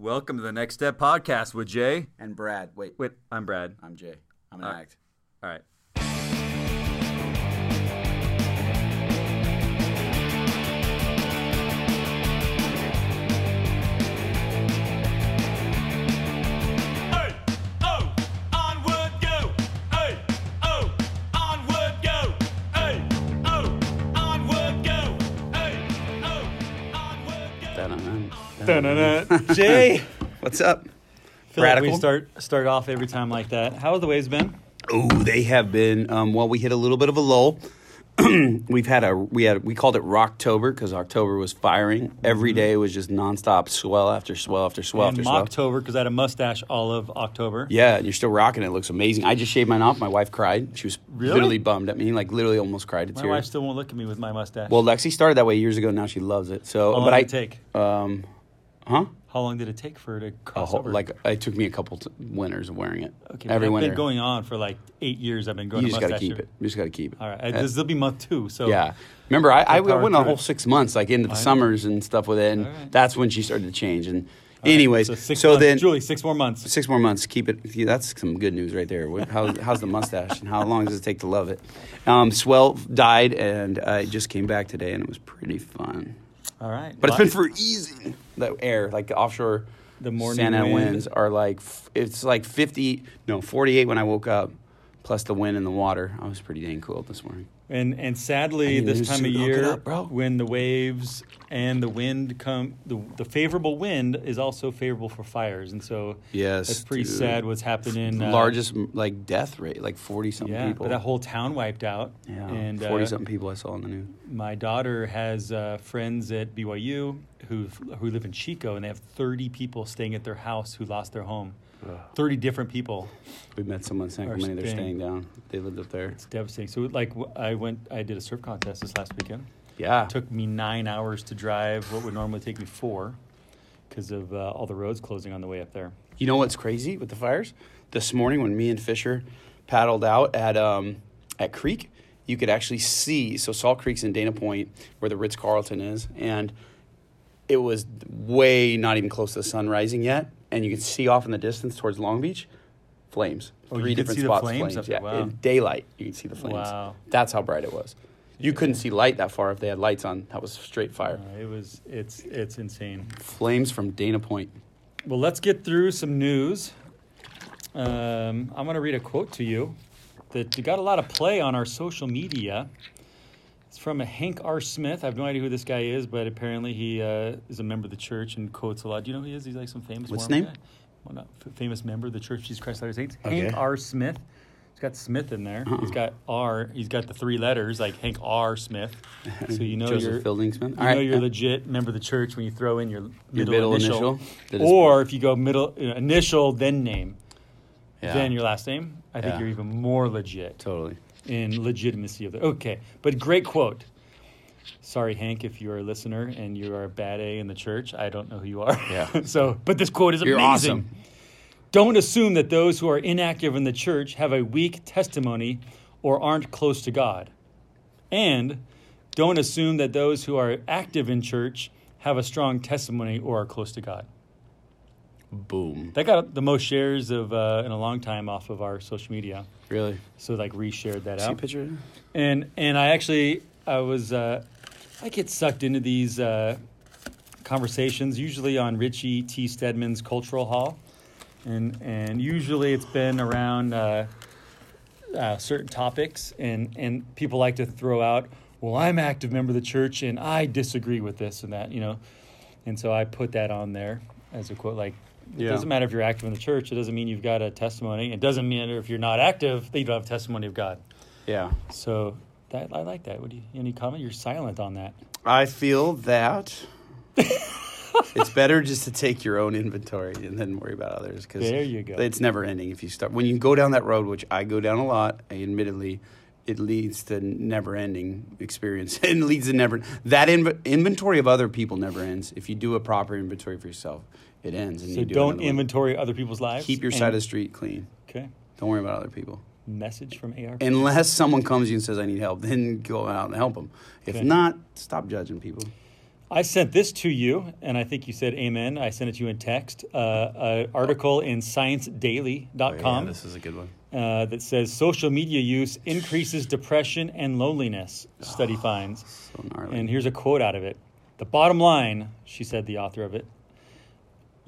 Welcome to the Next Step podcast with Jay. And Brad. Wait, Wait, I'm Brad. I'm Jay. I'm an Uh, act. All right. Jay, What's up? feel like we start start off every time like that. How have the waves been? Oh, they have been. Um, well, we hit a little bit of a lull. We've had a we had we called it Rocktober because October was firing. Every day was just nonstop swell after swell after swell and after swell. Mocktober because I had a mustache all of October. Yeah, and you're still rocking it. It looks amazing. I just shaved mine off. My wife cried. She was Really? literally bummed at me, like literally almost cried to My tears. wife still won't look at me with my mustache. well, Lexi started that way years ago. Now she loves it. So, How but I take? um, huh? How long did it take for it to cross whole, over? like it took me a couple t- winters of wearing it. okay, every I've winter. been going on for like eight years. I've been going. you just got to keep it. You just got to keep it. All right, Uh, this will be month two. So Yeah. Remember, I, I went a whole six months, like into the I know. summers and stuff with it, and right. that's when she started to change. And All right, anyways, so, six so months. then Julie, six more months. six more months, keep it. That's some good news right there. How, how's the mustache, and how long does it take to love it? Um, Swell died, and I just came back today, and it was pretty fun. All right, But it's been for easy. The air, like the offshore The morning Santa wind. winds are like it's like fifty, no forty eight when I woke up, plus the wind and the water. I was pretty dang cool this morning. And and sadly, this time of suit. Hook it year, up, when the waves and the wind come, the, the favorable wind is also favorable for fires, and so Yes, that's pretty dude. sad. What's happening? The uh, largest like death rate, like forty something yeah, people. but that whole town wiped out. yeah, and forty uh, something people I saw on the news. my daughter has uh, friends at BYU who who live in Chico, and they have thirty people staying at their house who lost their home. Thirty different people. We met someone in San Are Clemente. They're staying- staying down. They lived up there. It's devastating. So like I went, I did a surf contest this last weekend. Yeah, took me nine hours to drive what would normally take me four because of uh, all the roads closing on the way up there. You know what's crazy with the fires? This morning when me and Fisher paddled out at um, at Creek, you could actually see. So Salt Creek's in Dana Point, where the Ritz Carlton is, and it was way not even close to the sun rising yet, and you could see off in the distance towards Long Beach, flames. Oh, Three different spots, flames flames. yeah. Wow. in daylight, you could see the flames. Wow. That's how bright it was. You couldn't see light that far if they had lights on. That was straight fire. Uh, it was it's it's insane. Flames from Dana Point. Well, let's get through some news. Um, I'm going to read a quote to you that got a lot of play on our social media. From a Hank R. Smith. I have no idea who this guy is, but apparently he uh, is a member of the church and quotes a lot. Do you know who he is? He's like some famous. What's Mormon name? Well, not f- famous member of the Church of Jesus Christ of Latter-day Saints. Okay. Hank R. Smith. He's got Smith in there. Uh-uh. He's got R. He's got the three letters like Hank R. Smith. So you know Joseph you're Fielding Smith. you All know right, you're yeah. legit member of the church when you throw in your middle, middle initial, initial? Or if you go middle uh, initial then name, Yeah. then your last name. I think Yeah. you're even more legit Totally. In legitimacy of the. Okay, but great quote. Sorry, Hank, if you're a listener and you are a bad A in the church, I don't know who you are. Yeah. so, but this quote is You're amazing. awesome. Don't assume that those who are inactive in the church have a weak testimony or aren't close to God. And don't assume that those who are active in church have a strong testimony or are close to God. Boom. That got the most shares of uh, in a long time off of our social media. Really? So like reshared that See a out. picture? And and I actually I was uh, I get sucked into these uh, conversations usually on Richie T. Steadman's Cultural Hall, and and usually it's been around uh, uh, certain topics, and and people like to throw out, well, I'm active member of the church, and I disagree with this and that, you know, and so I put that on there as a quote, like. It Yeah. doesn't matter if you're active in the church. It doesn't mean you've got a testimony. It doesn't matter if you're not active that you don't have a testimony of God. Yeah. So that I like that. Would you any comment? You're silent on that. I feel that it's better just to take your own inventory and then worry about others because There you go. It's never ending if you start when you go down that road, which I go down a lot. I Admittedly, it leads to never ending experience. it leads to never that inv- inventory of other people never ends. If you do a proper inventory for yourself, it ends. And So you do don't inventory other people's lives. Keep your side of the street clean. Okay. Don't worry about other people. Message from AR. Unless someone comes to you and says, "I need help," then go out and help them. If Okay. not, stop judging people. I sent this to you, and I think you said amen. I sent it to you in text. Uh, an article in ScienceDaily.com Oh, Yeah, this is a good one. uh, that says social media use increases depression and loneliness, study finds. So gnarly. And here's a quote out of it. The bottom line, she said, the author of it,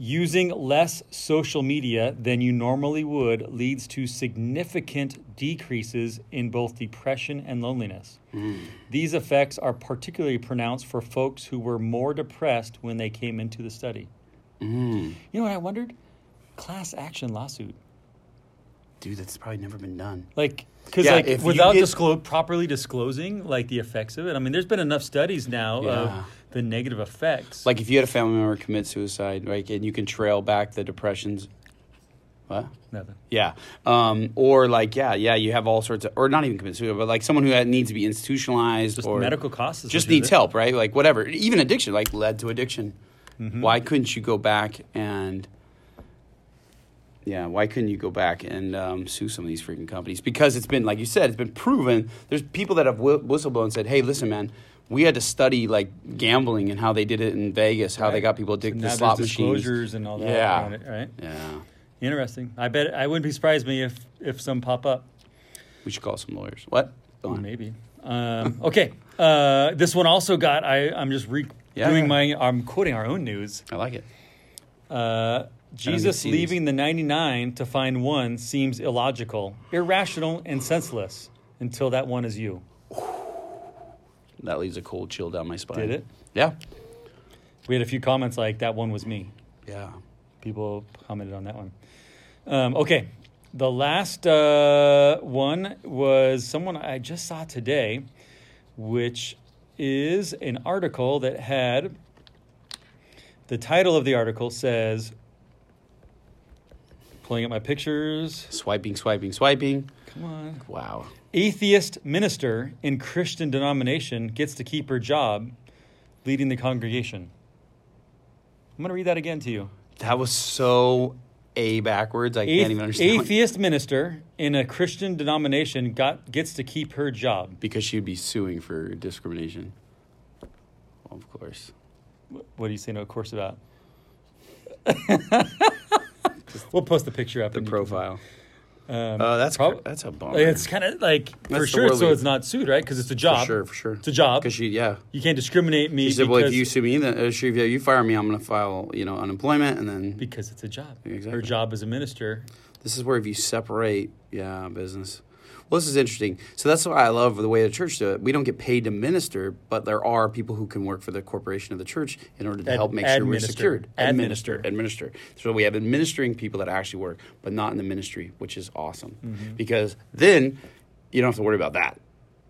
using less social media than you normally would leads to significant decreases in both depression and loneliness. Hmm. These effects are particularly pronounced for folks who were more depressed when they came into the study. Hmm. You know what I wondered? Class action lawsuit. Dude, that's probably never been done. Like, because Yeah, like without disclo- properly disclosing like the effects of it. I mean, there's been enough studies now Yeah. of the negative effects. Like if you had a family member commit suicide, right, and you can trail back the depressions. What? nothing. Yeah. Um, or like, yeah, yeah, you have all sorts of, or not even commit suicide, but like someone who had, needs to be institutionalized Just or medical costs. just needs it. help, right? Like whatever, even addiction, like led to addiction. Mm-hmm. Why couldn't you go back and, yeah, why couldn't you go back and um, sue some of these freaking companies? Because it's been, like you said, it's been proven. There's people that have whi- whistleblown and said, hey, listen, man. We had to study like gambling and how they did it in Vegas, how they got people So addicted now to slot machines. disclosures and all that. Yeah. it, right. Yeah, Interesting. I bet I wouldn't be surprised me if if some pop up. we should call some lawyers. What? Maybe. Um, okay. Uh, this one also got. I I'm just re- Yeah, doing yeah. my. I'm quoting our own news. I like it. Uh, Jesus see these. leaving the 99 to find one seems illogical, irrational, and senseless until that one is you. That leaves a cold chill down my spine. Did it? Yeah. We had a few comments like that one was me. Yeah. People commented on that one. Um, okay. The last uh, one was someone I just saw today, which is an article that had the title of the article says, pulling up my pictures. Swiping, swiping, swiping. Come on. Wow. Atheist minister in Christian denomination gets to keep her job leading the congregation. I'm going to read that again to you. That was so a backwards. I Athe- can't even understand. atheist minister in a Christian denomination got gets to keep her job. Because she'd be suing for discrimination. Well, of course. What do you say no course about? we'll post the picture up. The and you can- profile. Um, Oh, that's prob- that's a bummer. It's kind of like for That's the sure, so it's not sued, right? Because it's a job. For sure, for sure. It's a job. Because she, yeah. You can't discriminate me She said, "Well, if you sue me, then uh, if you fire me, I'm going to file, you know, unemployment, and then because it's a job. Exactly. Her job as a minister. This is where if you separate, yeah, business. Well, this is interesting. So that's why I love the way the church do it. We don't get paid to minister, but there are people who can work for the corporation of the church in order to Ad- help make sure we're secured. Administer. Administer. Administer. So we have administering people that actually work, but not in the ministry, which is awesome. Mm-hmm. Because then you don't have to worry about that.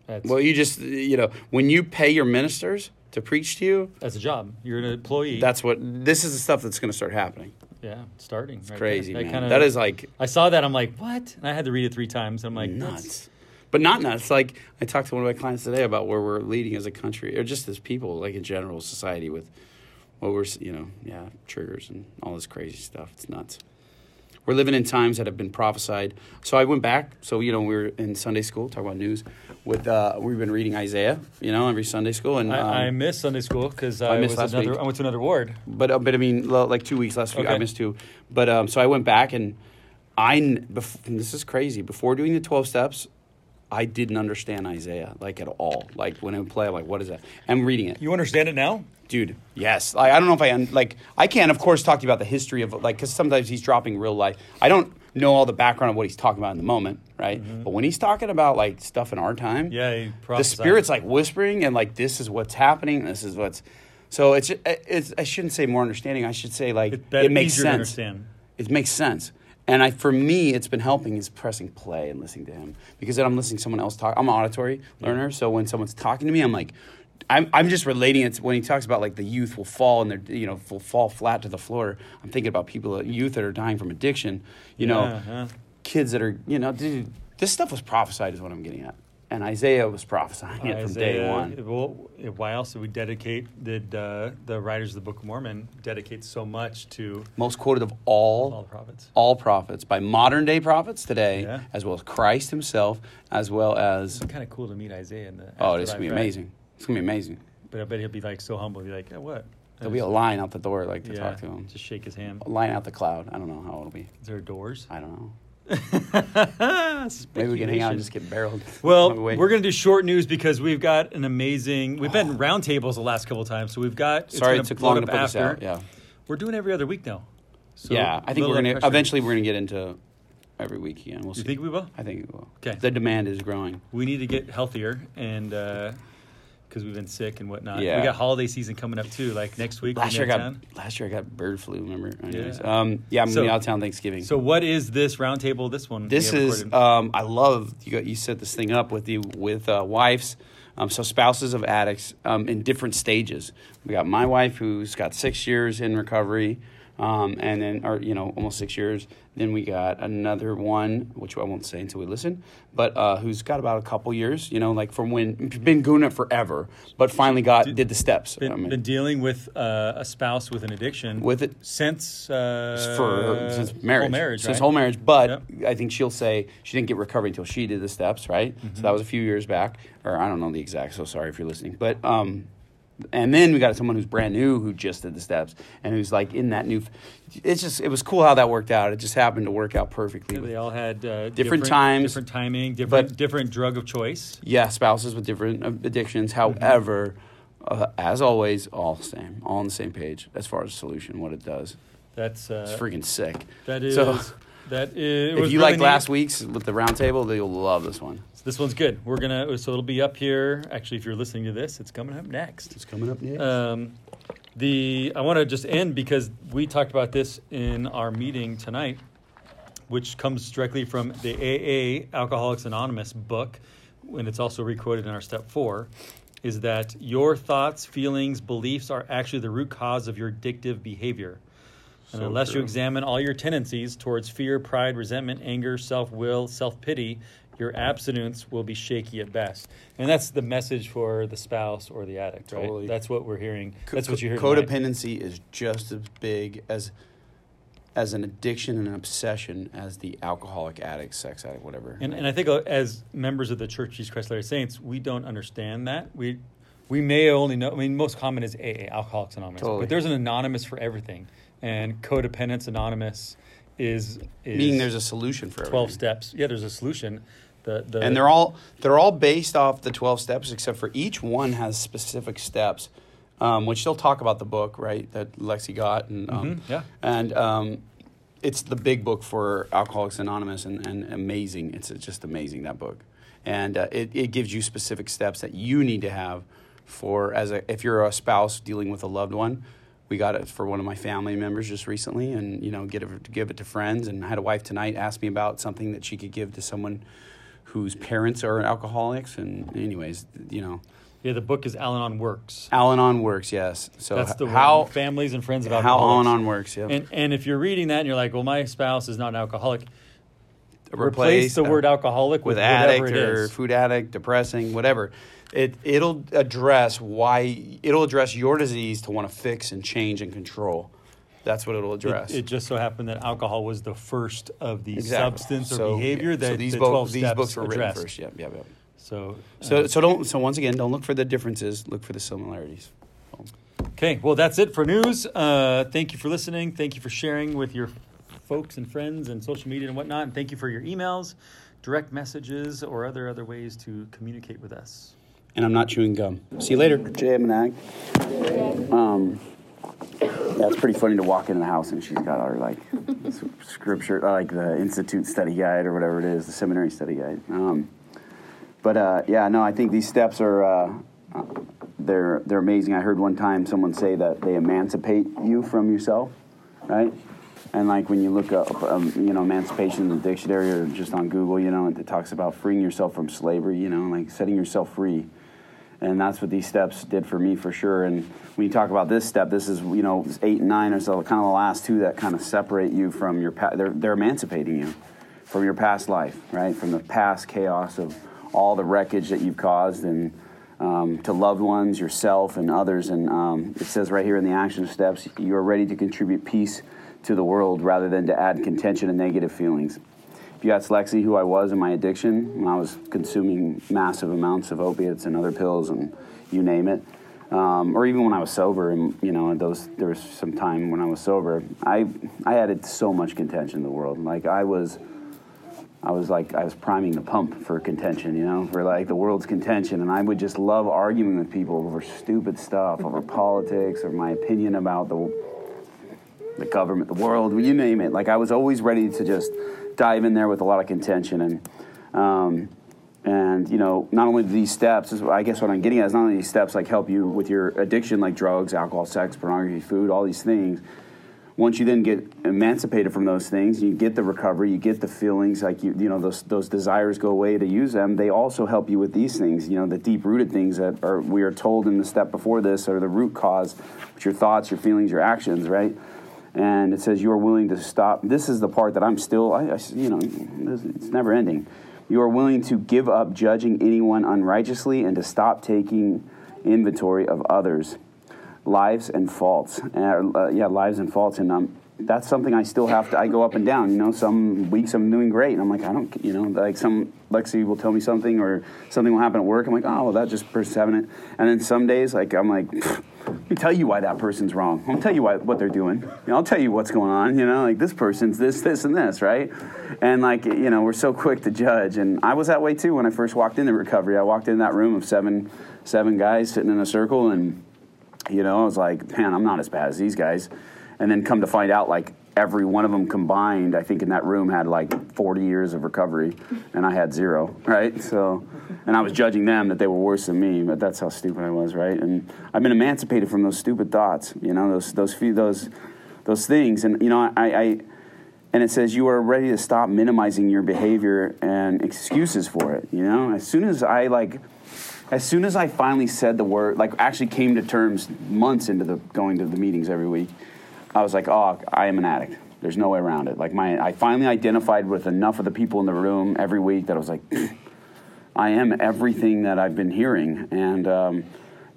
That's, Well, you just, you know, when you pay your ministers to preach to you, that's a job. You're an employee. that's what, this is the stuff that's going to start happening. Yeah, starting. It's Crazy, man. Kinda, that is like, I saw that. I'm like, what? And I had to read it three times. I'm like, nuts. That's, But not nuts. Like I talked to one of my clients today about where we're leading as a country, or just as people, like in general society, with what we're, you know, yeah, triggers and all this crazy stuff. It's nuts. We're living in times that have been prophesied. So I went back. So you know, we were in Sunday school talking about news. With uh, we've been reading Isaiah, you know, every Sunday school, and um, I, I missed Sunday school because I, missed was last another. week. I went to another ward. but uh, but I mean, like two weeks last week, I missed two. But um, so I went back and I bef- and this is crazy. Before doing the twelve steps, I didn't understand Isaiah like at all. Like when I would play, I'm like, what is that? I'm reading it, You understand it now? dude. Yes, like I don't know if I un- like I can of course talk to you about the history of like because sometimes he's dropping real life. I don't know all the background of what he's talking about in the moment, right? But when he's talking about like stuff in our time, Mm-hmm. Yeah, he the spirit's like whispering and like this is what's happening. This is what's so it's it's I shouldn't say more understanding. I should say like better, it makes sense. understand. It makes sense. And I, for me, it's been helping is pressing play and listening to him because then I'm listening to someone else talk. I'm an auditory learner, so when someone's talking to me, I'm like, I'm, I'm just relating it to when he talks about like the youth will fall and they're you know will fall flat to the floor. I'm thinking about people, uh, youth that are dying from addiction. You know, Yeah, yeah. kids that are you know, dude, this stuff was prophesied is what I'm getting at, and Isaiah was prophesying it from day one. Well, why else did we dedicate? Did uh, the writers of the Book of Mormon dedicate so much to Most quoted of all all the prophets? all prophets by modern day prophets today, Yeah. as well as Christ Himself, as well as It's kind of cool to meet Isaiah in the. Oh, it's gonna be right? amazing. It's gonna be amazing. But I bet he'll be like so humble. He'll be like, "Eh, what? There'll be a line out the door, like to yeah, talk to him. Just shake his hand. A line out the cloud. I don't know how it'll be. Is there doors? I don't know. Maybe we can hang out and just get barreled. Well, on the way. we're going to do short news because we've got an amazing. We've been roundtables the last couple of times, so we've got. it's Sorry it took long to put this after. out. Yeah. We're doing every other week now. So yeah, I think we're gonna eventually we're gonna get into every week again. We'll see. You think we will? I think we will. Okay. The demand is growing. We need to get healthier and uh, because we've been sick and whatnot. Yeah. We got holiday season coming up too. Like next week. Last year I got last year I got bird flu. Remember? Anyways, Yeah. um, yeah, I'm So- gonna be out of town Thanksgiving. So what is this roundtable? This one. This is um, I love you. Got, you set this thing up with the with uh, wives, um, so spouses of addicts um, in different stages. We got my wife who's got six years in recovery, um, and then or you know almost six years. Then we got another one, which I won't say until we listen, but uh, who's got about a couple years. You know, like from when been doing it forever, but finally got did, the steps. been, I mean, been dealing with uh, a spouse with an addiction with it since uh, for since marriage, whole marriage, since right? whole marriage. But Yep. I think she'll say she didn't get recovery until she did the steps, right? Mm-hmm. So that was a few years back, or I don't know the exact. So sorry if you're listening, but um, and then we got someone who's brand new who just did the steps and who's like in that new. It's just it was cool how that worked out. It just happened to work out perfectly. They all had uh, Different times, different timing, different but- different drug of choice. yeah, spouses with different uh, addictions. However, uh, as always, all same, all on the same page as far as solution, what it does. That's uh, It's freaking sick. that is So- that is. it If was you really like neat. last week's with the roundtable, then you'll love this one. This one's good. We're gonna so it'll be up here. Actually, if you're listening to this, it's coming up next. It's coming up next. Um, the I want to just end because we talked about this in our meeting tonight, which comes directly from the AA Alcoholics Anonymous book, and it's also requoted in our step four. Is that your thoughts, feelings, beliefs are actually the root cause of your addictive behavior? And So unless you examine all your tendencies towards fear, pride, resentment, anger, self will, self pity, your abstinence will be shaky at best. And that's the message for the spouse or the addict, right? Totally. That's what we're hearing. That's what you hear. co- tonight. Codependency is just as big as as an addiction and an obsession as the alcoholic addict, sex addict, whatever. And, and I think uh, as members of the Church of Jesus Christ Latter-day Saints, we don't understand that. We we may only know. I mean, most common is AA, Alcoholics Anonymous, Totally. but there's an anonymous for everything, and Codependence Anonymous is, is meaning there's a solution for twelve everything. steps. Yeah, there's a solution. The, the and they're all they're all based off the 12 steps except for each one has specific steps um, which they'll talk about the book right that lexi got and um, Mhm, yeah. and um, it's the big book for alcoholics anonymous and, and amazing it's just amazing that book and uh, it, it gives you specific steps that you need to have for as a if you're a spouse dealing with a loved one we got it for one of my family members just recently and you know get it, give it to friends and i had a wife tonight ask me about something that she could give to someone whose parents are alcoholics and anyways you know yeah, the book is Al-Anon Works. al-anon works yes so That's the how one. families and friends of how alcoholics. al-anon works yeah And and if you're reading that and you're like, well, my spouse is not an alcoholic, replace, Replace, the uh, word alcoholic with, with whatever addict it or is. food addict, depressing, whatever. It it'll address why it'll address your disease to want to fix and change and control. That's what it'll address. It, it just so happened that alcohol was the first of the Exactly. substance or So, behavior yeah, that so these the bo- 12 these steps books were addressed. written first. Yep, yep, yep. So, So uh, so don't so once again don't look for the differences. Look for the similarities. okay, well, that's it for news. Uh, thank you for listening. Thank you for sharing with your folks and friends and social media and whatnot. And thank you for your emails, direct messages, or other other ways to communicate with us. And I'm not chewing gum. See you later. Jay Manag. Um, it's pretty funny to walk into the house and she's got our like scripture, uh, like the institute study guide or whatever it is, the seminary study guide. Um, but uh, yeah, no, I think these steps are uh, uh, they're they're amazing. I heard one time someone say that they emancipate you from yourself, right? And like when you look up, um, you know, emancipation in the dictionary or just on Google, you know, it talks about freeing yourself from slavery, you know, like setting yourself free and that's what these steps did for me for sure. And when you talk about this step, this is you know eight and nine are so kind of the last two that kind of separate you from your past. they're they're emancipating you from your past life, right? From the past chaos of all the wreckage that you've caused and. Um, to loved ones, yourself, and others. And um, it says right here in the action steps, you are ready to contribute peace to the world rather than to add contention and negative feelings. You ask Lexi who I was in my addiction, when I was consuming massive amounts of opiates and other pills and you name it, um, or even when I was sober, and you know, those there was some time when I was sober, I I added so much contention in the world. Like I was, I was like I was priming the pump for contention, you know, for like the world's contention, and I would just love arguing with people over stupid stuff, over politics, or my opinion about the the government, the world, you name it. Like I was always ready to just dive in there with a lot of contention and. Um, and you know, not only do these steps, I guess what I'm getting at is not only these steps like help you with your addiction, like drugs, alcohol, sex, pornography, food, all these things. Once you then get emancipated from those things, you get the recovery, you get the feelings, like you, you know, those those desires go away to use them. They also help you with these things, you know, the deep rooted things that are we are told in the step before this are the root cause, which your thoughts, your feelings, your actions, right? And it says you are willing to stop. This is the part that I'm still, I, I you know, it's never ending. You are willing to give up judging anyone unrighteously and to stop taking inventory of others' lives and faults. Uh, uh, yeah, lives and faults. And um, that's something I still have to, I go up and down. You know, some weeks I'm doing great. And I'm like, I don't, you know, like some, Lexi will tell me something or something will happen at work. I'm like, oh, well, that just person's. And then some days, like, I'm like, me tell you why that person's wrong. I'll tell you why, what they're doing. I'll tell you what's going on. You know, like this person's this, this, and this, right? And like, you know, we're so quick to judge. And I was that way too when I first walked into recovery. I walked in that room of seven, seven guys sitting in a circle, and you know, I was like, man, I'm not as bad as these guys. And then come to find out, like every one of them combined, I think in that room had like 40 years of recovery, and I had zero, right? So, and I was judging them that they were worse than me, but that's how stupid I was, right? And I've been emancipated from those stupid thoughts, you know, those those few those those things, and you know, I. I and it says you are ready to stop minimizing your behavior and excuses for it you know as soon as i like as soon as i finally said the word like actually came to terms months into the going to the meetings every week i was like oh i am an addict there's no way around it like my i finally identified with enough of the people in the room every week that i was like i am everything that i've been hearing and um,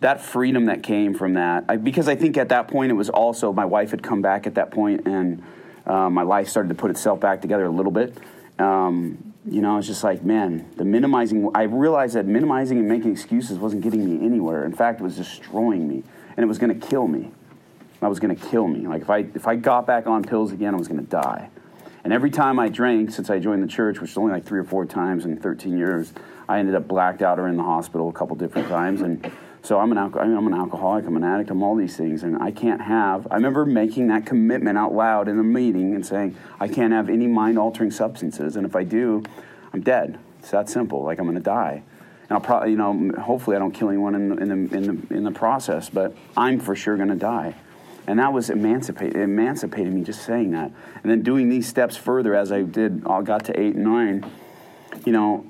that freedom that came from that I, because i think at that point it was also my wife had come back at that point and uh, my life started to put itself back together a little bit um, you know, it's just like, man, the minimizing, I realized that minimizing and making excuses wasn't getting me anywhere. In fact, it was destroying me, and it was going to kill me. I was going to kill me. Like, if I, if I got back on pills again, I was going to die. And every time I drank since I joined the church, which was only like three or four times in 13 years, I ended up blacked out or in the hospital a couple different times. And so I'm an, alco- I mean, I'm an alcoholic, I'm an addict, I'm all these things. And I can't have, I remember making that commitment out loud in a meeting and saying, I can't have any mind altering substances. And if I do, I'm dead. It's that simple. Like I'm going to die. And I'll probably, you know, hopefully I don't kill anyone in the, in the, in the, in the process, but I'm for sure going to die. And that was emancipate, emancipating me just saying that. And then doing these steps further as I did, I got to eight and nine, you know,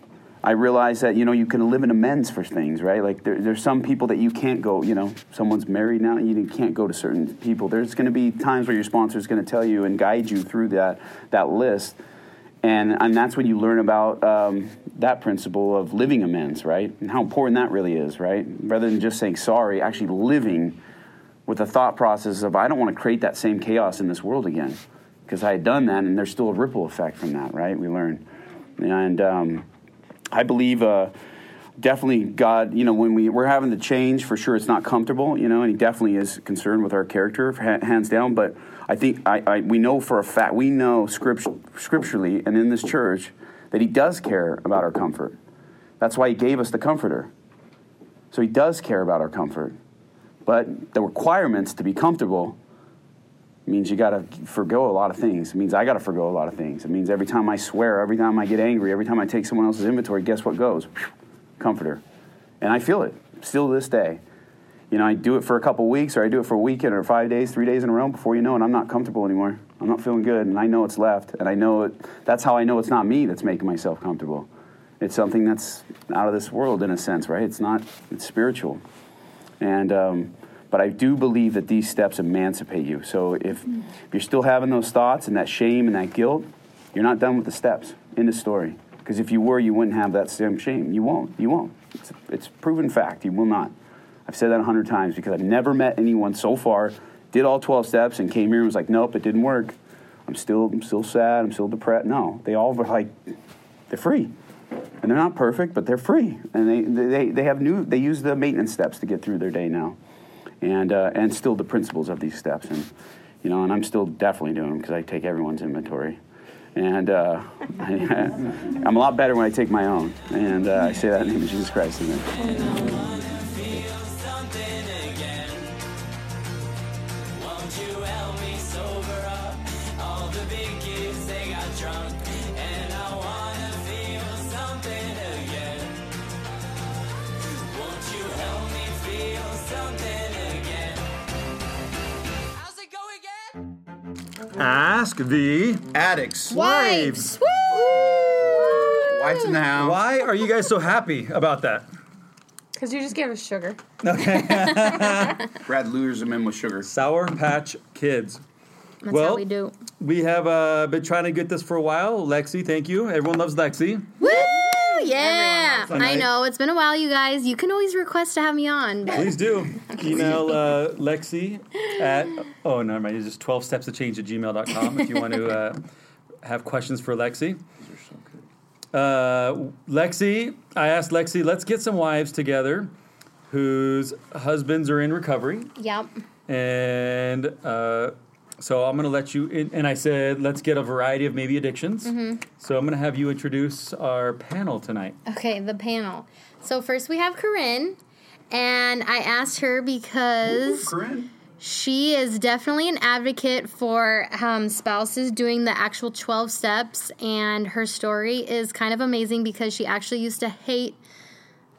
I realized that, you know, you can live in amends for things, right? Like there, there's some people that you can't go, you know, someone's married now, and you can't go to certain people. There's going to be times where your sponsor is going to tell you and guide you through that, that list. And, and that's when you learn about um, that principle of living amends, right? And how important that really is, right? Rather than just saying sorry, actually living with the thought process of I don't want to create that same chaos in this world again because I had done that, and there's still a ripple effect from that, right? We learn, and um, I believe uh, definitely God. You know, when we we're having the change, for sure, it's not comfortable. You know, and He definitely is concerned with our character, hands down. But I think I, I we know for a fact we know script, scripturally and in this church that He does care about our comfort. That's why He gave us the Comforter. So He does care about our comfort. But the requirements to be comfortable means you got to forego a lot of things. It means I got to forego a lot of things. It means every time I swear, every time I get angry, every time I take someone else's inventory, guess what goes? Comforter. And I feel it still to this day. You know, I do it for a couple weeks or I do it for a weekend or five days, three days in a row before you know it, I'm not comfortable anymore. I'm not feeling good and I know it's left. And I know it, that's how I know it's not me that's making myself comfortable. It's something that's out of this world in a sense, right? It's not, it's spiritual. And, um, but I do believe that these steps emancipate you. So if, if you're still having those thoughts and that shame and that guilt, you're not done with the steps in the story. Because if you were, you wouldn't have that same shame. You won't. You won't. It's, it's proven fact. You will not. I've said that a hundred times because I've never met anyone so far did all 12 steps and came here and was like, nope, it didn't work. I'm still, I'm still sad. I'm still depressed. No, they all were like, they're free. And they're not perfect, but they're free. And they, they, they have new, they use the maintenance steps to get through their day now. and uh, and still the principles of these steps. And you know, and I'm still definitely doing them because I take everyone's inventory. And uh, I, am a lot better when I take my own. And uh, I say that in the name of Jesus Christ. Amen. Ask the Addicts. wives. Wives in the house. Why are you guys so happy about that? Because you just gave us sugar. Okay. Brad lures them in with sugar. Sour Patch Kids. That's Well- how we do. We have uh, been trying to get this for a while. Lexi, thank you. Everyone loves Lexi. Woo! Yeah, I know it's been a while, you guys. You can always request to have me on. but- Please do. Email uh, Lexi at, oh, never mind. It's just 12 steps to change at gmail.com if you want to uh, have questions for Lexi. Uh, Lexi, I asked Lexi, let's get some wives together whose husbands are in recovery. Yep. And uh, so I'm going to let you in. And I said, let's get a variety of maybe addictions. Mm-hmm. So I'm going to have you introduce our panel tonight. Okay, the panel. So first we have Corinne, and I asked her because Corinne. she is definitely an advocate for um, spouses doing the actual 12 steps, and her story is kind of amazing because she actually used to hate.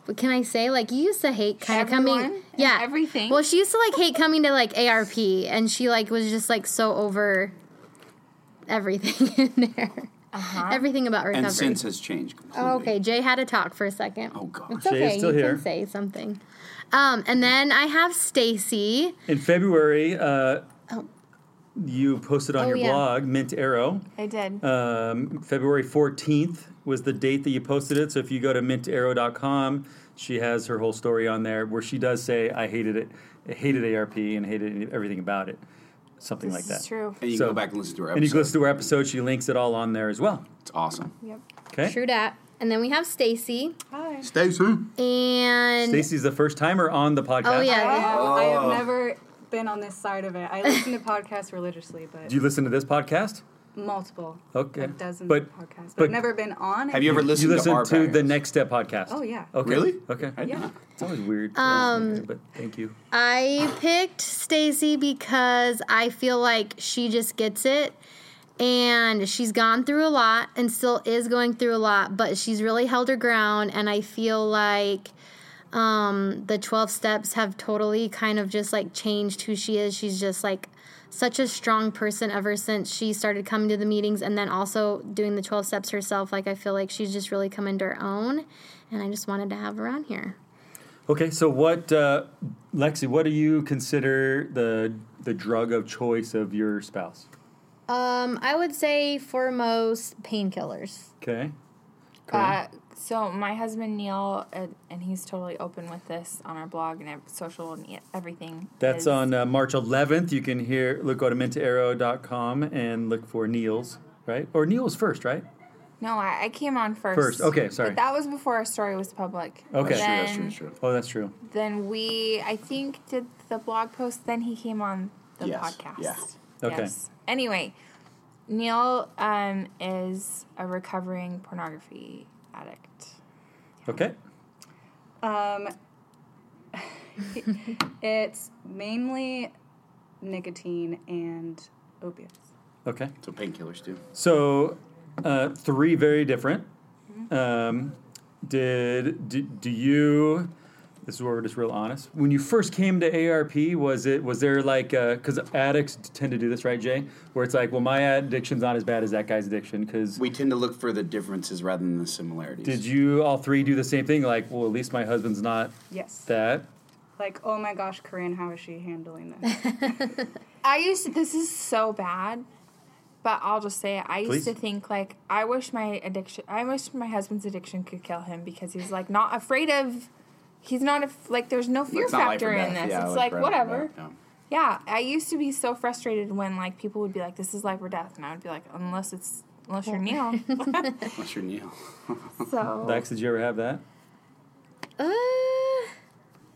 What can I say? Like you used to hate kind of coming, and yeah, everything. Well, she used to like hate coming to like ARP, and she like was just like so over everything in there, Uh-huh. everything about recovery. And since has changed completely. Oh, okay, Jay had to talk for a second. Oh, gosh. It's Jay is okay. still you here. can say something. Um, and then I have Stacy. In February, uh, you posted on Oh, your yeah. blog, Mint Arrow. I did. Um, February 14th was the date that you posted it. So if you go to mintarrow.com, she has her whole story on there where she does say, I hated it. I hated ARP and hated everything about it. Something like that. It's true. And you So- can go back and listen to our episode. And you can listen to our episode. She links it all on there as well. It's awesome. Yep. Okay. True dat. And then we have Stacy. Hi. Stacy. And Stacy's the first timer on the podcast. oh yeah, I have never been on this side of it. I listen to podcasts religiously, but Do you listen to this podcast? multiple. Okay. Like dozens But- of podcasts. But, but- I've never been on. Have you ever listened, you listen to to, the? Next Step podcast? Oh, yeah. Okay. Really? Okay. I did not. It's always weird. Um, but thank you. I picked Stacy because I feel like she just gets it. And she's gone through a lot and still is going through a lot, but she's really held her ground. And I feel like um, the 12 steps have totally kind of just like changed who she is. She's just like such a strong person ever since she started coming to the meetings and then also doing the 12 steps herself. Like, I feel like she's just really come into her own. And I just wanted to have her on here. Okay, so what, uh, Lexi? What do you consider the the drug of choice of your spouse? Um, I would say foremost painkillers. Okay. Uh, so my husband Neil, uh, and he's totally open with this on our blog and social and everything. That's is- on uh, March 11th. You can hear look go to mintarrow.com and look for Neil's right or Neil's first, right? No, I, I came on first. First, okay, sorry. But that was before our story was public. Okay. That's true, that's true, that's true. Oh, that's true. then we, I think, did the blog post. Then he came on the Yes, podcast. yeah. Okay. Yes. Anyway, Neil um, is a recovering pornography addict. Okay. Um, it's mainly nicotine and opiates. Okay. So painkillers too. So, uh, three very different. Um, did do, do you? This is where we're just real honest. When you first came to ARP, was it was there like uh, because addicts tend to do this, right, Jay? Where it's like, well, my addiction's not as bad as that guy's addiction. Because We tend to look for the differences rather than the similarities. did you all three do the same thing? Like, well, at least my husband's not Yes. that. Like, oh my gosh, Corinne, how is she handling this? I used to, this is so bad, but I'll just say it. I used Please. to think like I wish my addiction, I wish my husband's addiction could kill him because he's like not afraid of. He's not a, like there's no fear It's not life or factor in death. this. Yeah, it's like like, right, whatever. yeah. Yeah, I used to be so frustrated when like people would be like, "This is life or death," and I would be like, "Unless it's unless you're Neil." unless you're Neil? so Dax, did you ever have that? Uh,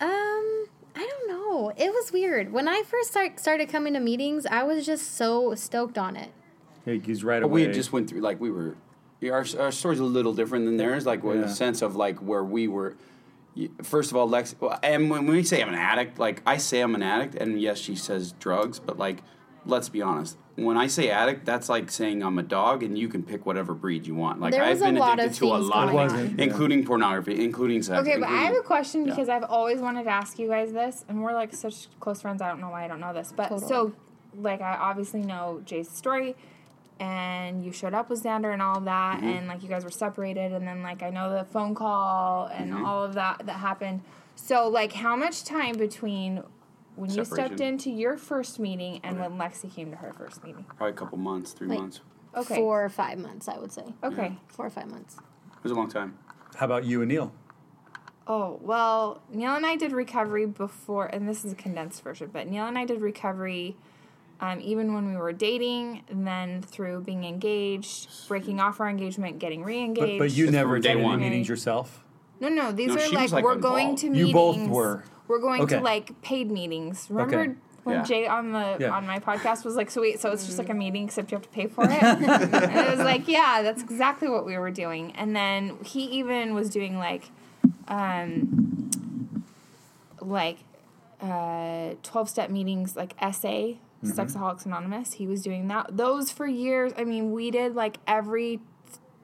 um, I don't know. it was weird. When I first start, started coming to meetings, I was just so stoked on it. He's right But away. we had just went through like we were. yeah, Our our story's a little different than theirs. Like in Yeah. the sense of like where we were. Y- First of all, Lex, and when we say I'm an addict, like I say I'm an addict, and yes, she says drugs, but like, let's be honest. When I say addict, that's like saying I'm a dog, and you can pick whatever breed you want. Like There I've been addicted to a lot, of things, on. Yeah. including pornography, including sex. Okay, but I have a including- question yeah. because I've always wanted to ask you guys this, and we're like such close friends. I don't know why I don't know this, but Totally. so like I obviously know Jay's story, and you showed up with Xander and all of that, Mm-hmm. and like you guys were separated, and then like I know the phone call and Mm-hmm. all of that that happened. So like, how much time between when you stepped into your first meeting and when Lexi came to her first meeting? probably a couple months, three Like- months. Okay. Four or five months, I would say. Okay. Four or five months. It was a long time. How about you and Neil? Oh, well, Neil and I did recovery before, and this is a condensed version, but Neil and I did recovery um, even when we were dating, and then through being engaged, breaking off our engagement, getting re But, engaged. but you never day did any one. meetings yourself. No, no, these No, are like, like, we're going involved. to You meetings. both were. We're going Okay. to like paid meetings. Remember Okay. when Yeah. Jay on the Yeah. on my podcast was like, so "Sweet, so it's just like a meeting except you have to pay for it." and it was like, "Yeah, that's exactly what we were doing." And then he even was doing like, um, like uh, twelve step meetings, like SA, Sexaholics Anonymous. He was doing that those for years. I mean, we did like every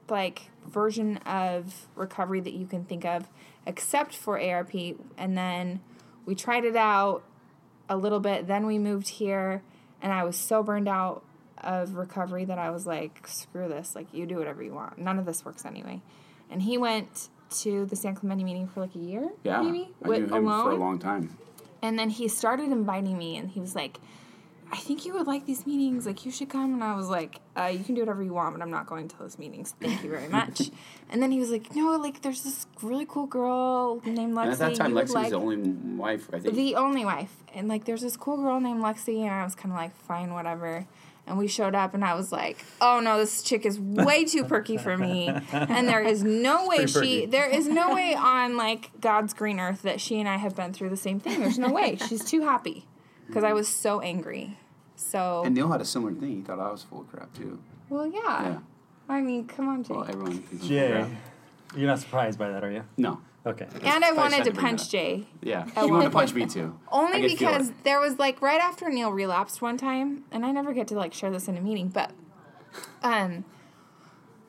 like version of recovery that you can think of except for ARP and then we tried it out a little bit then we moved here and I was so burned out of recovery that I was like screw this like you do whatever you want none of this works anyway and he went to the San Clemente meeting for like a year Yeah, maybe I knew him alone for a long time. and then he started inviting me, and he was like, I think you would like these meetings. Like, you should come. And I was like, uh, you can do whatever you want, but I'm not going to those meetings. Thank you very much. and then he was like, no, like, there's this really cool girl named Lexi. And at that time, Lexi like was the only wife, I think. the only wife. And like, there's this cool girl named Lexi, and I was kind of like, fine, whatever. And we showed up, and I was like, oh no, this chick is way too perky for me. And there is no way she, perky. there is no way on like God's green earth that she and I have been through the same thing. There's no way. She's too happy because I was so angry. So, and Neil had a similar thing. He thought I was full of crap too. well, yeah. Yeah. I mean, come on, Jake. Well, everyone thinks I'm full of Jay, crap. you're not surprised by that, are you? No. Okay. and I I wanted to to bring it punch. Jay. Yeah. At He wanted to punch me too. Only could feel because it. there was like right after Neil relapsed one time, and I never get to like share this in a meeting, but um,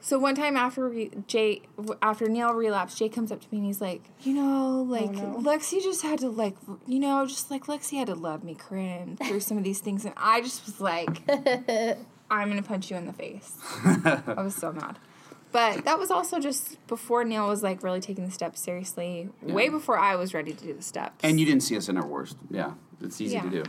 so one time after we, Jay, after Neil relapsed, Jay comes up to me and he's like, you know, oh, like Lexi just had to like, you know, just like Lexi had to love me, Corinne, through some of these things, and I just was like, I'm gonna punch you in the face. I was so mad. But that was also just before Neil was like really taking the steps seriously. Way before I was ready to do the steps. And you didn't see us in our worst. Yeah. It's easy Yeah. to do.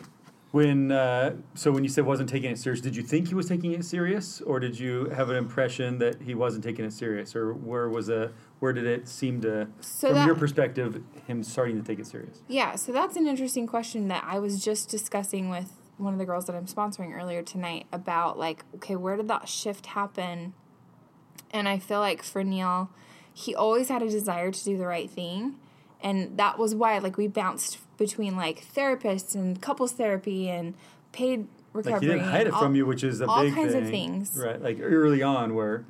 When uh, so when you said wasn't taking it serious, did you think he was taking it serious, or did you have an impression that he wasn't taking it serious, or where was a where did it seem to, So from that- your perspective, him starting to take it serious? Yeah, so that's an interesting question that I was just discussing with one of the girls that I'm sponsoring earlier tonight about like, okay, where did that shift happen? And I feel like for Neil, he always had a desire to do the right thing. And that was why like we bounced between like therapists and couples therapy and paid recovery. Like he didn't hide it and from you, which is a all big kinds of things. right? Like early on, where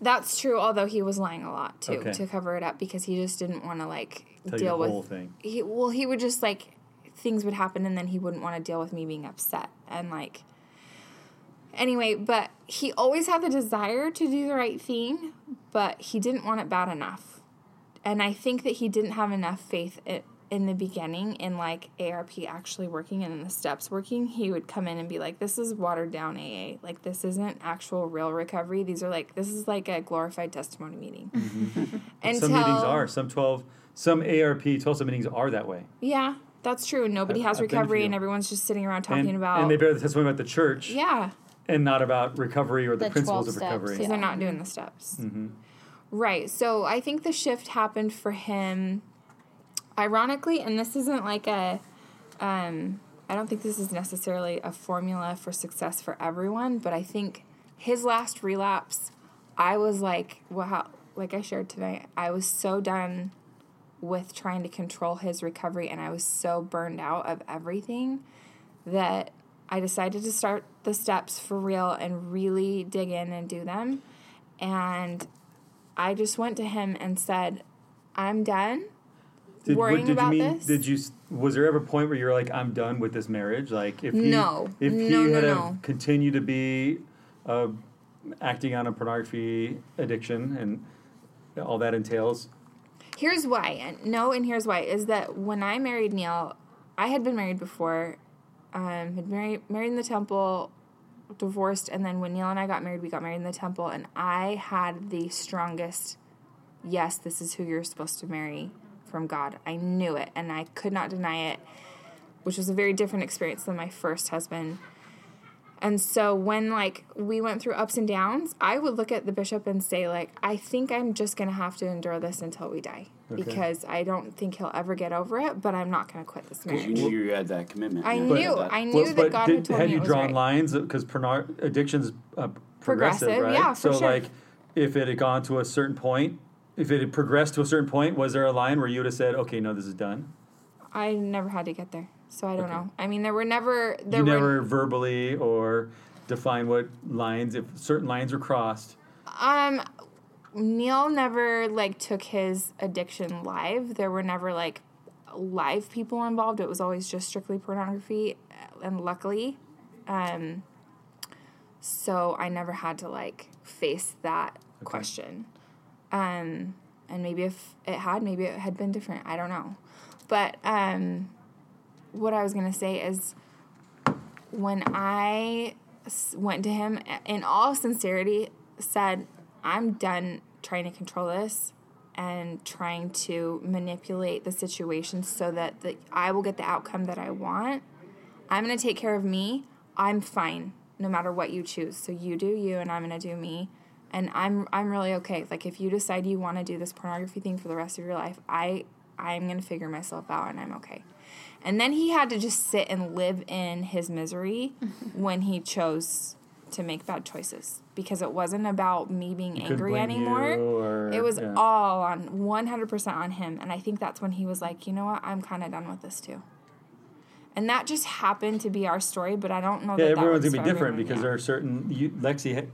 That's true, although he was lying a lot too Okay. to cover it up because he just didn't want to like tell deal the with whole thing. he well he would just like things would happen and then he wouldn't want to deal with me being upset and like anyway but he always had the desire to do the right thing but he didn't want it bad enough and i think that he didn't have enough faith i in the beginning in like arp actually working and in the steps working he would come in and be like this is watered down aa like this isn't actual real recovery these are like this is like a glorified testimony meeting mm-hmm. some meetings are some twelve, some ARP twelve step meetings are that way. Yeah, that's true. Nobody I've- has I've recovery, and everyone's just sitting around talking and, about. and they bear the testimony about the church, yeah, and not about recovery or the, The principles of recovery. because they're not doing the steps. Mm-hmm. Right. So I think the shift happened for him, ironically, and this isn't like a. Um, I don't think this is necessarily a formula for success for everyone, but I think his last relapse, I was like, wow, like I shared tonight, I was so done with trying to control his recovery, and I was so burned out of everything that I decided to start the steps for real and really dig in and do them. And I just went to him and said, I'm done Did, what worrying did about you mean? this. Did you? Was there ever a point where you were like, "I'm done with this marriage"? Like, if he, No. if he No, had no. continued to be uh, acting on a pornography addiction and all that entails, Here's why. And no, and here's why is that when I married Neil, I had been married before, um, had married married in the temple, divorced, and then when Neil and I got married, we got married in the temple, and I had the strongest, yes, this is who you're supposed to marry from God. I knew it, and I could not deny it, which was a very different experience than my first husband. And so when like we went through ups and downs, I would look at the bishop and say like, I think I'm just gonna have to endure this until we die because I don't think he'll ever get over it. But I'm not gonna quit this Because you marriage. knew you had that commitment. I Yeah. knew, That- I knew Well, that but God did- had told had me you it was drawn right. lines because porno- addiction's uh, progressive, Progressive, right? yeah, for so sure. like, if it had gone to a certain point, if it had progressed to a certain point, was there a line where you would have said, "Okay, no, this is done"? I never had to get there, so I don't know. I mean, there were never there you were never verbally or define what lines, if certain lines were crossed. Um, Neil never like took his addiction live. There were never like live people involved. It was always just strictly pornography, and luckily, um, so I never had to like face that question. Um, and maybe if it had, maybe it had been different. I don't know, but um, what I was gonna say is when I went to him in all sincerity, said, I'm done trying to control this and trying to manipulate the situation so that the, I will get the outcome that I want. I'm going to take care of me. I'm fine no matter what you choose. So you do you and I'm going to do me. And I'm I'm really okay. Like if you decide you want to do this pornography thing for the rest of your life, I I'm going to figure myself out and I'm okay. And then he had to just sit and live in his misery when he chose to make bad choices because it wasn't about me being Couldn't angry blame anymore. you or- it was yeah. all on 100% on him. And I think that's when he was like, you know what? I'm kind of done with this too. And that just happened to be our story, but I don't know Yeah, that that everyone's works gonna be different everyone, because yeah. there are certain. You, Lexi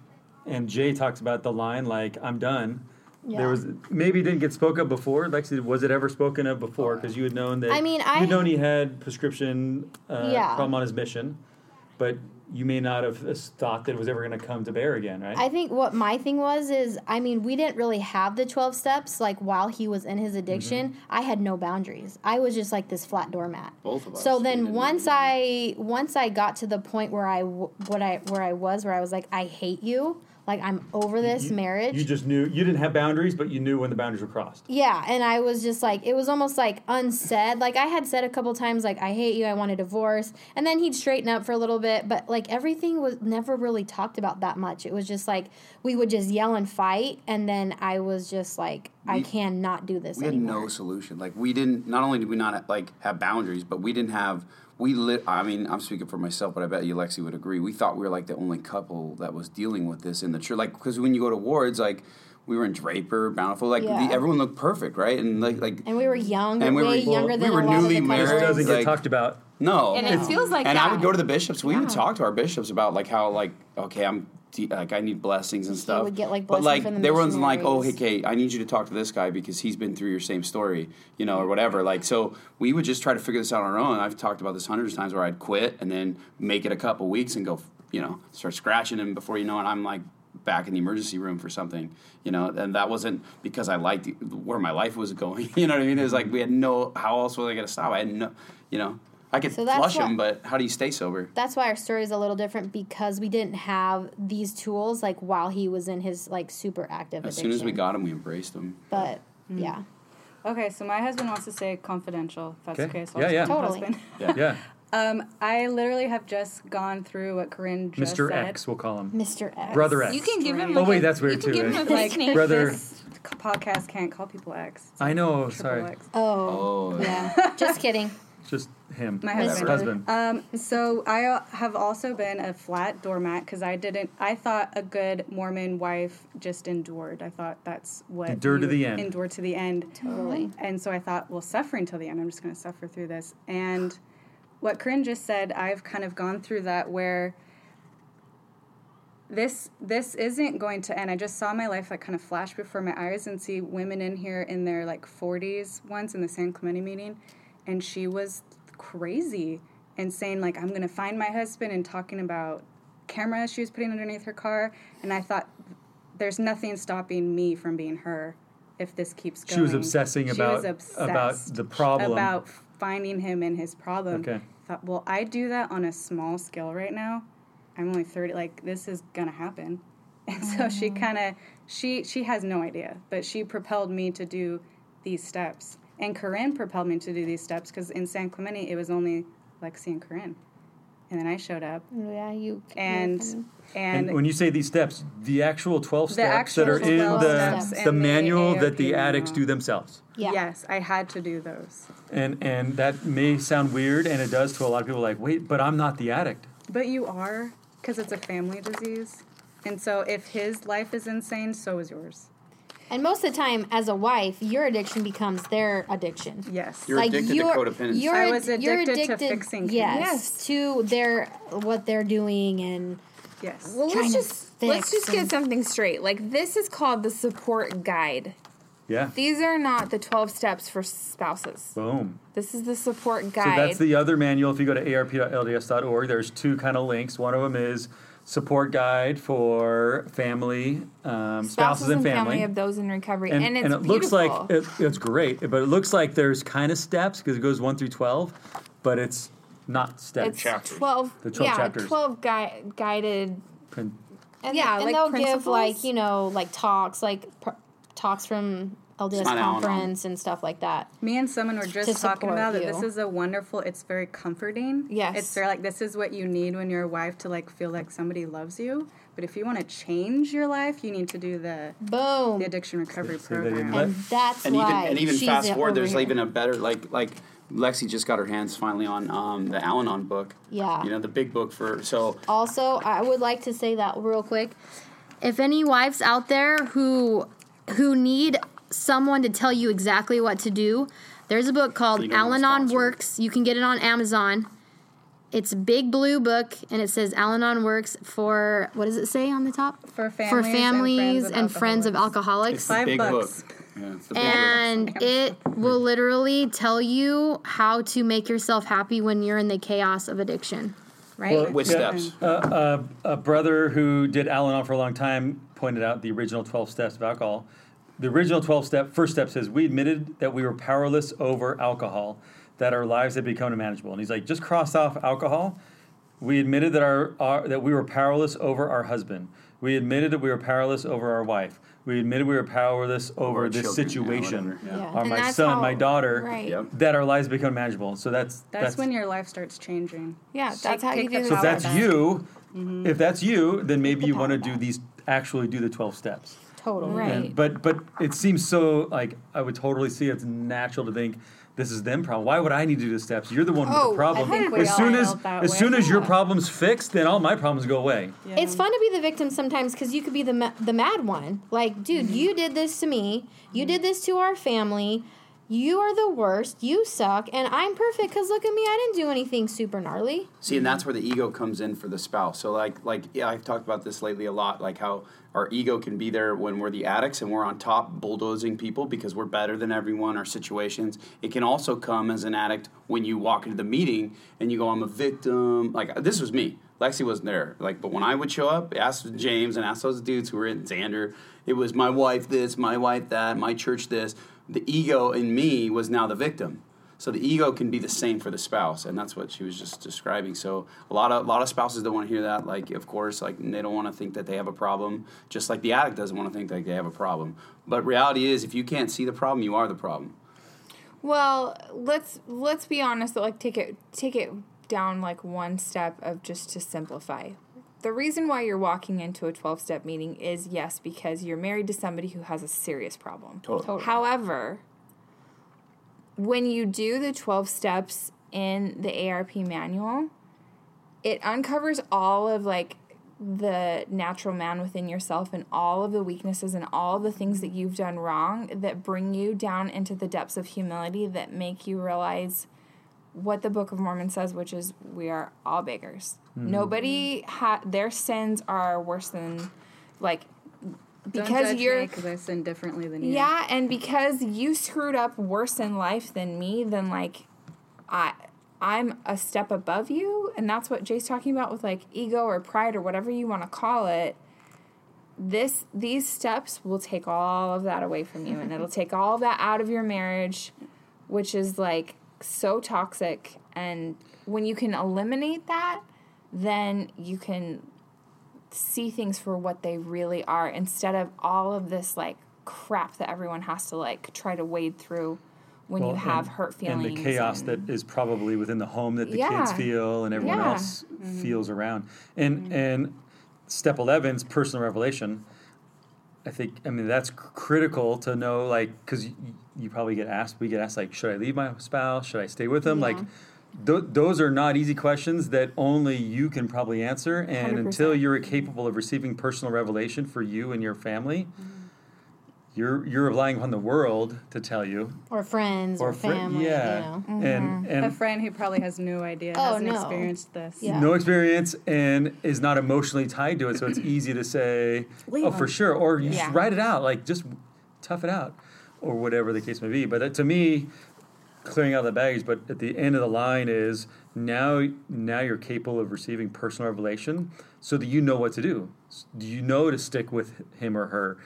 and Jay talks about the line like "I'm done." Yeah. There was maybe it didn't get spoke of before. Lexi, was it ever spoken of before? Because you had known that. I mean, I- you'd known he had prescription uh, Yeah. problem on his mission, but you may not have thought that it was ever going to come to bear again, right? I think what my thing was is, I mean, we didn't really have the 12 steps. Like, while he was in his addiction, Mm-hmm. I had no boundaries. I was just like this flat doormat. Both of us. So then once I once I got to the point where I w- what I where I was where I was like I hate you like I'm over this You- marriage You just knew you didn't have boundaries, but you knew when the boundaries were crossed. Yeah, and I was just like, it was almost like unsaid. Like I had said a couple times, like I hate you, I want a divorce, and then he'd straighten up for a little bit. But like everything was never really talked about that much. It was just like we would just yell and fight, and then I was just like, I cannot do this we had no solution. Like we didn't. Not only did we not like have boundaries, but we didn't have. We lit. I mean, I'm speaking for myself, but I bet you Lexi would agree. We thought we were like the only couple that was dealing with this in the church. Like because when you go to wards, like we were in Draper, Bountiful, like Yeah. the, everyone looked perfect, right? And like like and we were young, And we way were- younger we than were a lot newly of the married. This doesn't get like- talked about. no, And it feels like and that. I would go to the bishops. We would talk to our bishops about like how like okay, I'm de- like I need blessings and stuff. would get, like, but blessing like from the there wasn't like oh hey. Kate, I need you to talk to this guy because he's been through your same story, you know, or whatever. Like so, we would just try to figure this out on our own. I've talked about this hundreds of times where I'd quit and then make it a couple weeks and go, you know, start scratching him before you know it. I'm like back in the emergency room for something, you know, and that wasn't because I liked where my life was going. You know what I mean? It was like we had no how else was I going to stop? I had no, you know, I could So flush what- him, but how do you stay sober? That's why our story is a little different because we didn't have these tools like while he was in his like super active. As soon as we got him, we embraced him. but mm-hmm. yeah. Okay, so my husband wants to say confidential. If that's Okay. okay. So Yeah, I'll yeah. just call my Totally. husband. Yeah, Um, I literally have just gone through what Corinne just Mr. said. X, we'll call him. Mr. X. Brother X. You can give him. Oh, Like wait, a, that's weird you can too, Give right? him Like name. Brother- This podcast can't call people X. It's I know. Sorry, X. Oh, Oh, yeah. Just kidding. just him? My husband. husband. Um, so I uh, have also been a flat doormat because I didn't. I thought a good Mormon wife just endured. I thought that's what Endure to the end. Endure to the end. Totally. And so I thought, well, suffering till the end. I'm just going to suffer through this. And what Corinne just said, I've kind of gone through that where this this isn't going to end. I just saw my life like kind of flash before my eyes and see women in here in their like 40s once in the San Clemente meeting, and she was crazy and saying like I'm gonna find my husband and talking about cameras she was putting underneath her car, and I thought there's nothing stopping me from being her if this keeps going. She was obsessing She about- was about the problem. about finding him and his problem. Okay. Thought, well, I do that on a small scale right now. I'm only 30 like this is going to happen. And so she mm. kind of she she has no idea, but she propelled me to do these steps. And Corinne propelled me to do these steps cuz in San Clemente it was only Lexi and Corinne. And then I showed up Yeah, you. and and, And when you say these steps, the actual 12 steps that are in the, the in the manual that the addicts do themselves. yeah. yes, I had to do those. And and that may sound weird, and it does to a lot of people. Like, wait, but I'm not the addict. But you are cuz it's a family disease. And so if his life is insane, so is yours. And most of the time, as a wife, your addiction becomes their addiction. Yes. You're addicted to you're- codependency. You're, I was you're addicted to fixing. Yes, Yes. to their what they're doing and yes. Well, trying let's to just let's just get something straight. Like this is called the support guide. Yeah. These are not the 12 steps for spouses. Boom. This is the support guide. So guide. that's the other manual. If you go to arp.lds.org, there's two kind of links. One of them is support guide for family, um, spouses, and family. of those in recovery, and, and, it's and it looks like it, it's great, but it looks like there's kind of steps because it goes one through twelve, but it's not steps. it's chapters. 12 The 12 yeah chapters. 12 gui- guided Prin- and, Yeah, and like they'll give like you know like talks like pr- talks from LDS not Al-Anon. conference and stuff like that. Me and someone were just talking about that you. this is a wonderful, it's very comforting. Yes. It's very like this is what you need when you're a wife to like feel like somebody loves you. But if you want to change your life, you need to do the Boom. the addiction recovery See, program. let- and that's and even why and even she's fast forward, there's here. even a better like like Lexi just got her hands finally on um, the Al-Anon book. Yeah. you know the big book for so Also, I would like to say that real quick. If any wives out there who who need someone to tell you exactly what to do, there's a book called You don't want to Al-Anon. Works. You can get it on Amazon. It's a big blue book, and it says Al-Anon Works for what does it say on the top? For families, for families and, and friends of alcoholics. it's the Five big bucks. book. Yeah, it's book. and it will literally tell you how to make yourself happy when you're in the chaos of addiction. Right? Well, With Yeah. steps. Uh, a brother who did Al-Anon for a long time pointed out the original 12 steps of alcohol. The original 12 step, first step says, We admitted that we were powerless over alcohol, that our lives had become unmanageable. And he's like, Just cross off alcohol. We admitted that, our, our, that we were powerless over our husband. We admitted that we were powerless over our wife. We admitted we were powerless over, our this children, situation. whatever, yeah. Yeah. Or And my son, how- my daughter, right. Yep. that our lives become manageable. So that's That's, when your life starts changing. Yeah, Take- that's how you take do the the So if that's back. you, Mm-hmm. if that's you, then maybe you want to do these actually do the twelve steps. Totally. Right. And, but but it seems so like I would totally see it's natural to think this is them problem. Why would I need to do the steps? You're the one with Oh, the problem. I think we as all soon as felt that as way. soon as your problem's fixed, then all my problems go away. It's fun to be the victim sometimes because you could be the ma- the mad one. Like, dude, Mm-hmm. you did this to me. You did this to our family. You are the worst. You suck, and I'm perfect because look at me. I didn't do anything super gnarly. See, and that's where the ego comes in for the spouse. So, like, like yeah, I've talked about this lately a lot. Like how our ego can be there when we're the addicts and we're on top bulldozing people because we're better than everyone. Our situations. It can also come as an addict when you walk into the meeting and you go, "I'm a victim." Like this was me. Lexi wasn't there. Like, but when I would show up, ask James and ask those dudes who were in Xander, it was my wife this, my wife that, my church this. The ego in me was now the victim. So the ego can be the same for the spouse, and that's what she was just describing. So a lot of a lot of spouses don't want to hear that. Like, of course, like they don't want to think that they have a problem, just like the addict doesn't want to think that they have a problem. But reality is, if you can't see the problem, you are the problem. Well, let's let's be honest. Like take it take it down like one step of just to simplify. The reason why you're walking into a 12 step meeting is yes because you're married to somebody who has a serious problem. Totally. However, when you do the 12 steps in the ARP manual, it uncovers all of like the natural man within yourself and all of the weaknesses and all the things that you've done wrong that bring you down into the depths of humility that make you realize what the Book of Mormon says, which is we are all beggars. Hmm. Nobody ha- their sins are worse than like because you're because I sin differently than you. yeah, and because you screwed up worse in life than me, then like I I'm a step above you, and that's what Jay's talking about with like ego or pride or whatever you want to call it. This these steps will take all of that away from you and it'll take all that out of your marriage, which is like so toxic and when you can eliminate that, then you can see things for what they really are instead of all of this like crap that everyone has to like try to wade through when Well, you have and- hurt feelings and the chaos and- that is probably within the home that the Yeah. kids feel and everyone Yeah. else mm-hmm. feels around. And mm-hmm. and step 11's personal revelation. I think I mean that's cr- critical to know like cuz you, you probably get asked we get asked like should I leave my spouse? Should I stay with them? Like th- those are not easy questions that only you can probably answer and until 100%. you're capable of receiving personal revelation for you and your family you're you're relying upon the world to tell you or friends or, fri- family. yeah, You know. Mm-hmm. and and A friend who probably has no idea, Oh, hasn't no. experienced this. Yeah. no experience and is not emotionally tied to it, so it's easy to say, Leave "Oh, for sure," or you Yeah. just write it out, like just tough it out, or whatever the case may be. But that, to me, clearing out the baggage. But at the end of the line is now now you're capable of receiving personal revelation, so that you know what to do. Do you know to stick with him or her?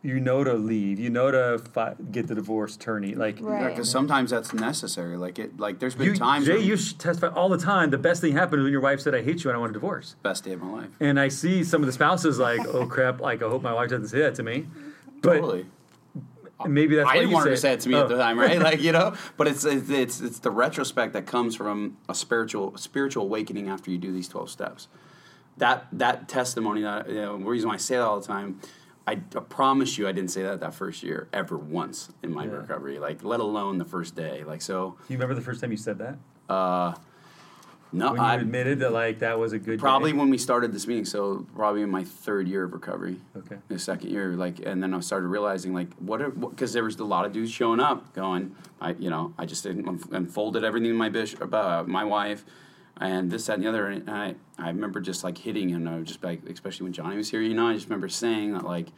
You know to leave. You know to fi- get the divorce attorney. Like Right. Because sometimes that's necessary. Like it, like there's been you, times. Jay, you testify all the time. The best thing happened when your wife said, "I hate you and I want a divorce." best day of my life. And I see some of the spouses like, "Oh crap!" Like, I hope my wife doesn't say that to me. But totally. Maybe that's I didn't you want her to say it to me Oh. at the time, right? Like you know, but it's it's it's, it's the retrospect that comes from a spiritual spiritual awakening after you do these twelve steps. That that testimony, that you know, the reason why I say that all the time, I, I promise you, I didn't say that that first year ever once in my Yeah. recovery. Like let alone the first day. Like so, Do you remember the first time you said that? Uh, no, When you I admitted that like that was a good probably day? when we started this meeting. So probably in my third year of recovery. Okay. the second year like and then i started realizing like what because there was a lot of dudes showing up going i you know i just didn't unf- unfolded everything to my bishop about uh, my wife and this that and the other and i i remember just like hitting and i was just like especially when johnny was here you know i just remember saying that like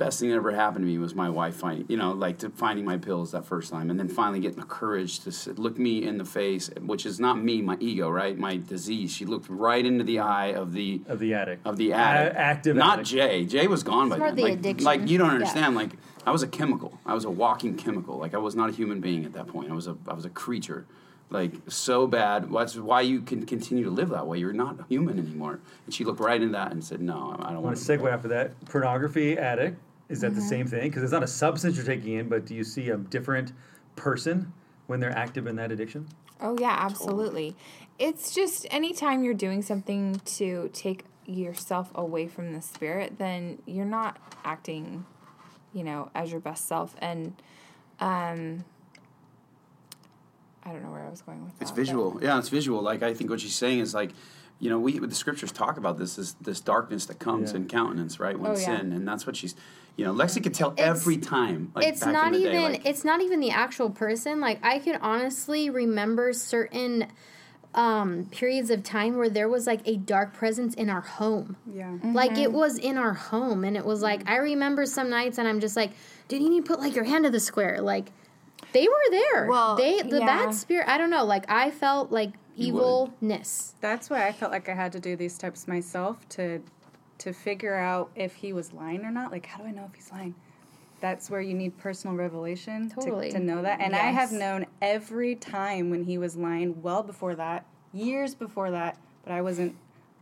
best thing that ever happened to me was my wife finding you know like to finding my pills that first time and then finally getting the courage to sit, look me in the face which is not me my ego right my disease she looked right into the eye of the of the addict. of the addict. A- active Not addict. Jay. Jay was gone by then. the like, addiction. like you don't Yeah. understand. Like I was a chemical. I was a walking chemical. Like I was not a human being at that point. I was a I was a creature. Like so bad. That's why you can continue to live that way. You're not human anymore. And she looked right into that and said, "No, I don't I want want to segue after that. Pornography addict is that the same thing? Because it's not a substance you're taking in, but do you see a different person when they're active in that addiction? Oh yeah, absolutely. It's just anytime you're doing something to take yourself away from the spirit, then you're not acting, you know, as your best self. And um I don't know where I was going with that. It's but- visual. Yeah, it's visual. Like I think what she's saying is like, you know, we the scriptures talk about this this this darkness that comes Yeah. in countenance, right? When Oh, yeah. sin, and that's what she's, you know, Lexi could tell It's- every time. Like it's back in not the day, even like- it's not even the actual person like i could honestly remember certain um periods of time where there was like a dark presence in our home Yeah. like it was in our home and it was like i remember some nights and i'm just like dude you need to put like your hand to the square like they were there Well, they the yeah. bad spirit i don't know like i felt like You would. Evilness That's why I felt like I had to do these steps myself to to figure out if he was lying or not. Like, how do I know if he's lying? That's where you need personal revelation to- Totally. to, know that. And I have known every time when he was lying well before that, years before that, but I wasn't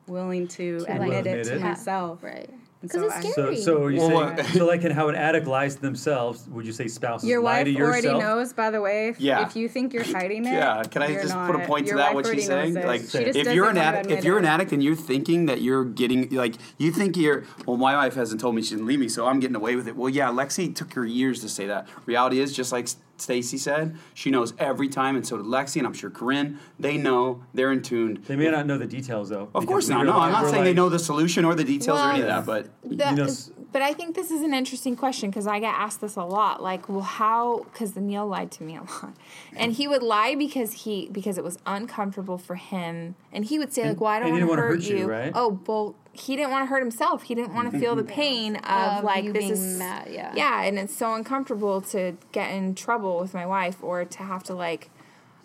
willing to, To, admit like- it Admit to it. myself. right And because so it's scary So, so you Well, saying, so like in how an addict lies to themselves, would you say spouses Your lie wife to yourself? already knows, by the way. If, Yeah. if you think you're hiding it, Yeah, can I just not. put a point to that? What she's saying, it. like, She if you're an wanna addict, if you're an addict and you're thinking that you're getting, like, you think you're, well, my wife hasn't told me she didn't leave me, so I'm getting away with it. Well, yeah, Lexi took her years to say that. Reality is, just like Stacy said. She knows every time, and so did Lexi, and I'm sure Corinne. They know. They're in tuned. They may not know the details though. Of course not. were No, I'm not we're saying they know the solution or the details or any of that, but The- You know, but I think this is an interesting question because I get asked this a lot. Like, well, how? Because Neil lied to me a lot, and he would lie because he because it was uncomfortable for him, and he would say like, "Well, I don't and want to hurt, hurt you, you." right? Oh, well, he didn't want to hurt himself. He didn't want to feel the mm-hmm. pain of, Of like this being is mad, yeah. yeah, and it's so uncomfortable to get in trouble with my wife or to have to like.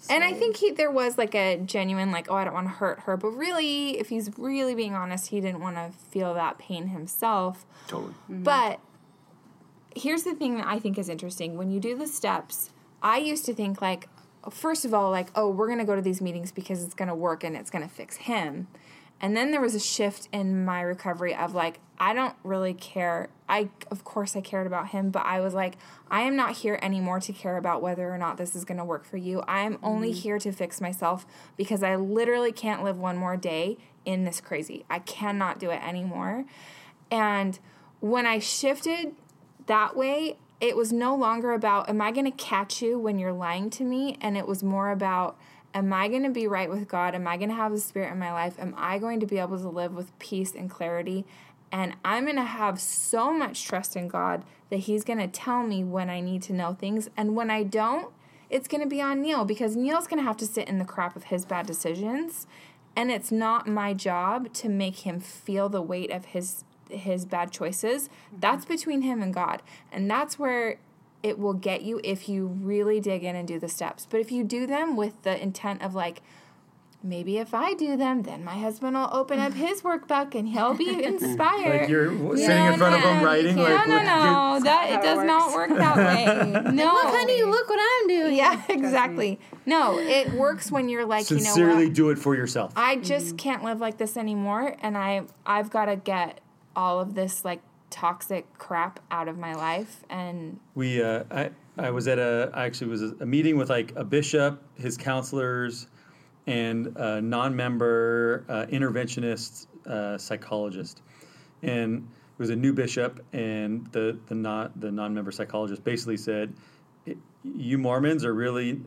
And I think he there was like a genuine like oh I don't want to hurt her but really if he's really being honest he didn't want to feel that pain himself totally. Mm-hmm. but here's the thing that I think is interesting. When you do the steps, I used to think like, first of all, like, oh, we're gonna go to these meetings because it's gonna work and it's gonna fix him. And then there was a shift in my recovery of like, I don't really care. I, of course, I cared about him, but I was like, I am not here anymore to care about whether or not this is going to work for you. I am only mm-hmm. here to fix myself because I literally can't live one more day in this crazy. I cannot do it anymore. And when I shifted that way, it was no longer about, am I going to catch you when you're lying to me? And it was more about, am I going to be right with God? Am I going to have the Spirit in my life? Am I going to be able to live with peace and clarity? And I'm going to have so much trust in God that He's going to tell me when I need to know things. And when I don't, it's going to be on Neil because Neil's going to have to sit in the crap of his bad decisions. And it's not my job to make him feel the weight of his his bad choices. Mm-hmm. That's between him and God. And that's where it will get you if you really dig in and do the steps. But if you do them with the intent of like, maybe if I do them, then my husband will open up his workbook and he'll be inspired. Like you're w- No, sitting in front of him you writing. can't. Like, no, what- no, no. That it it does not work that way. No. Look, honey, look what I'm doing. Yeah, exactly. No, it works when you're like, you know Sincerely do it for yourself. I mm-hmm. just can't live like this anymore, and I I've got to get all of this like toxic crap out of my life, and we uh, I I was at a I actually was a meeting with like a bishop, his counselors, and a non-member uh, interventionist uh, psychologist, and it was a new bishop, and the the not the non-member psychologist basically said, "You Mormons are really."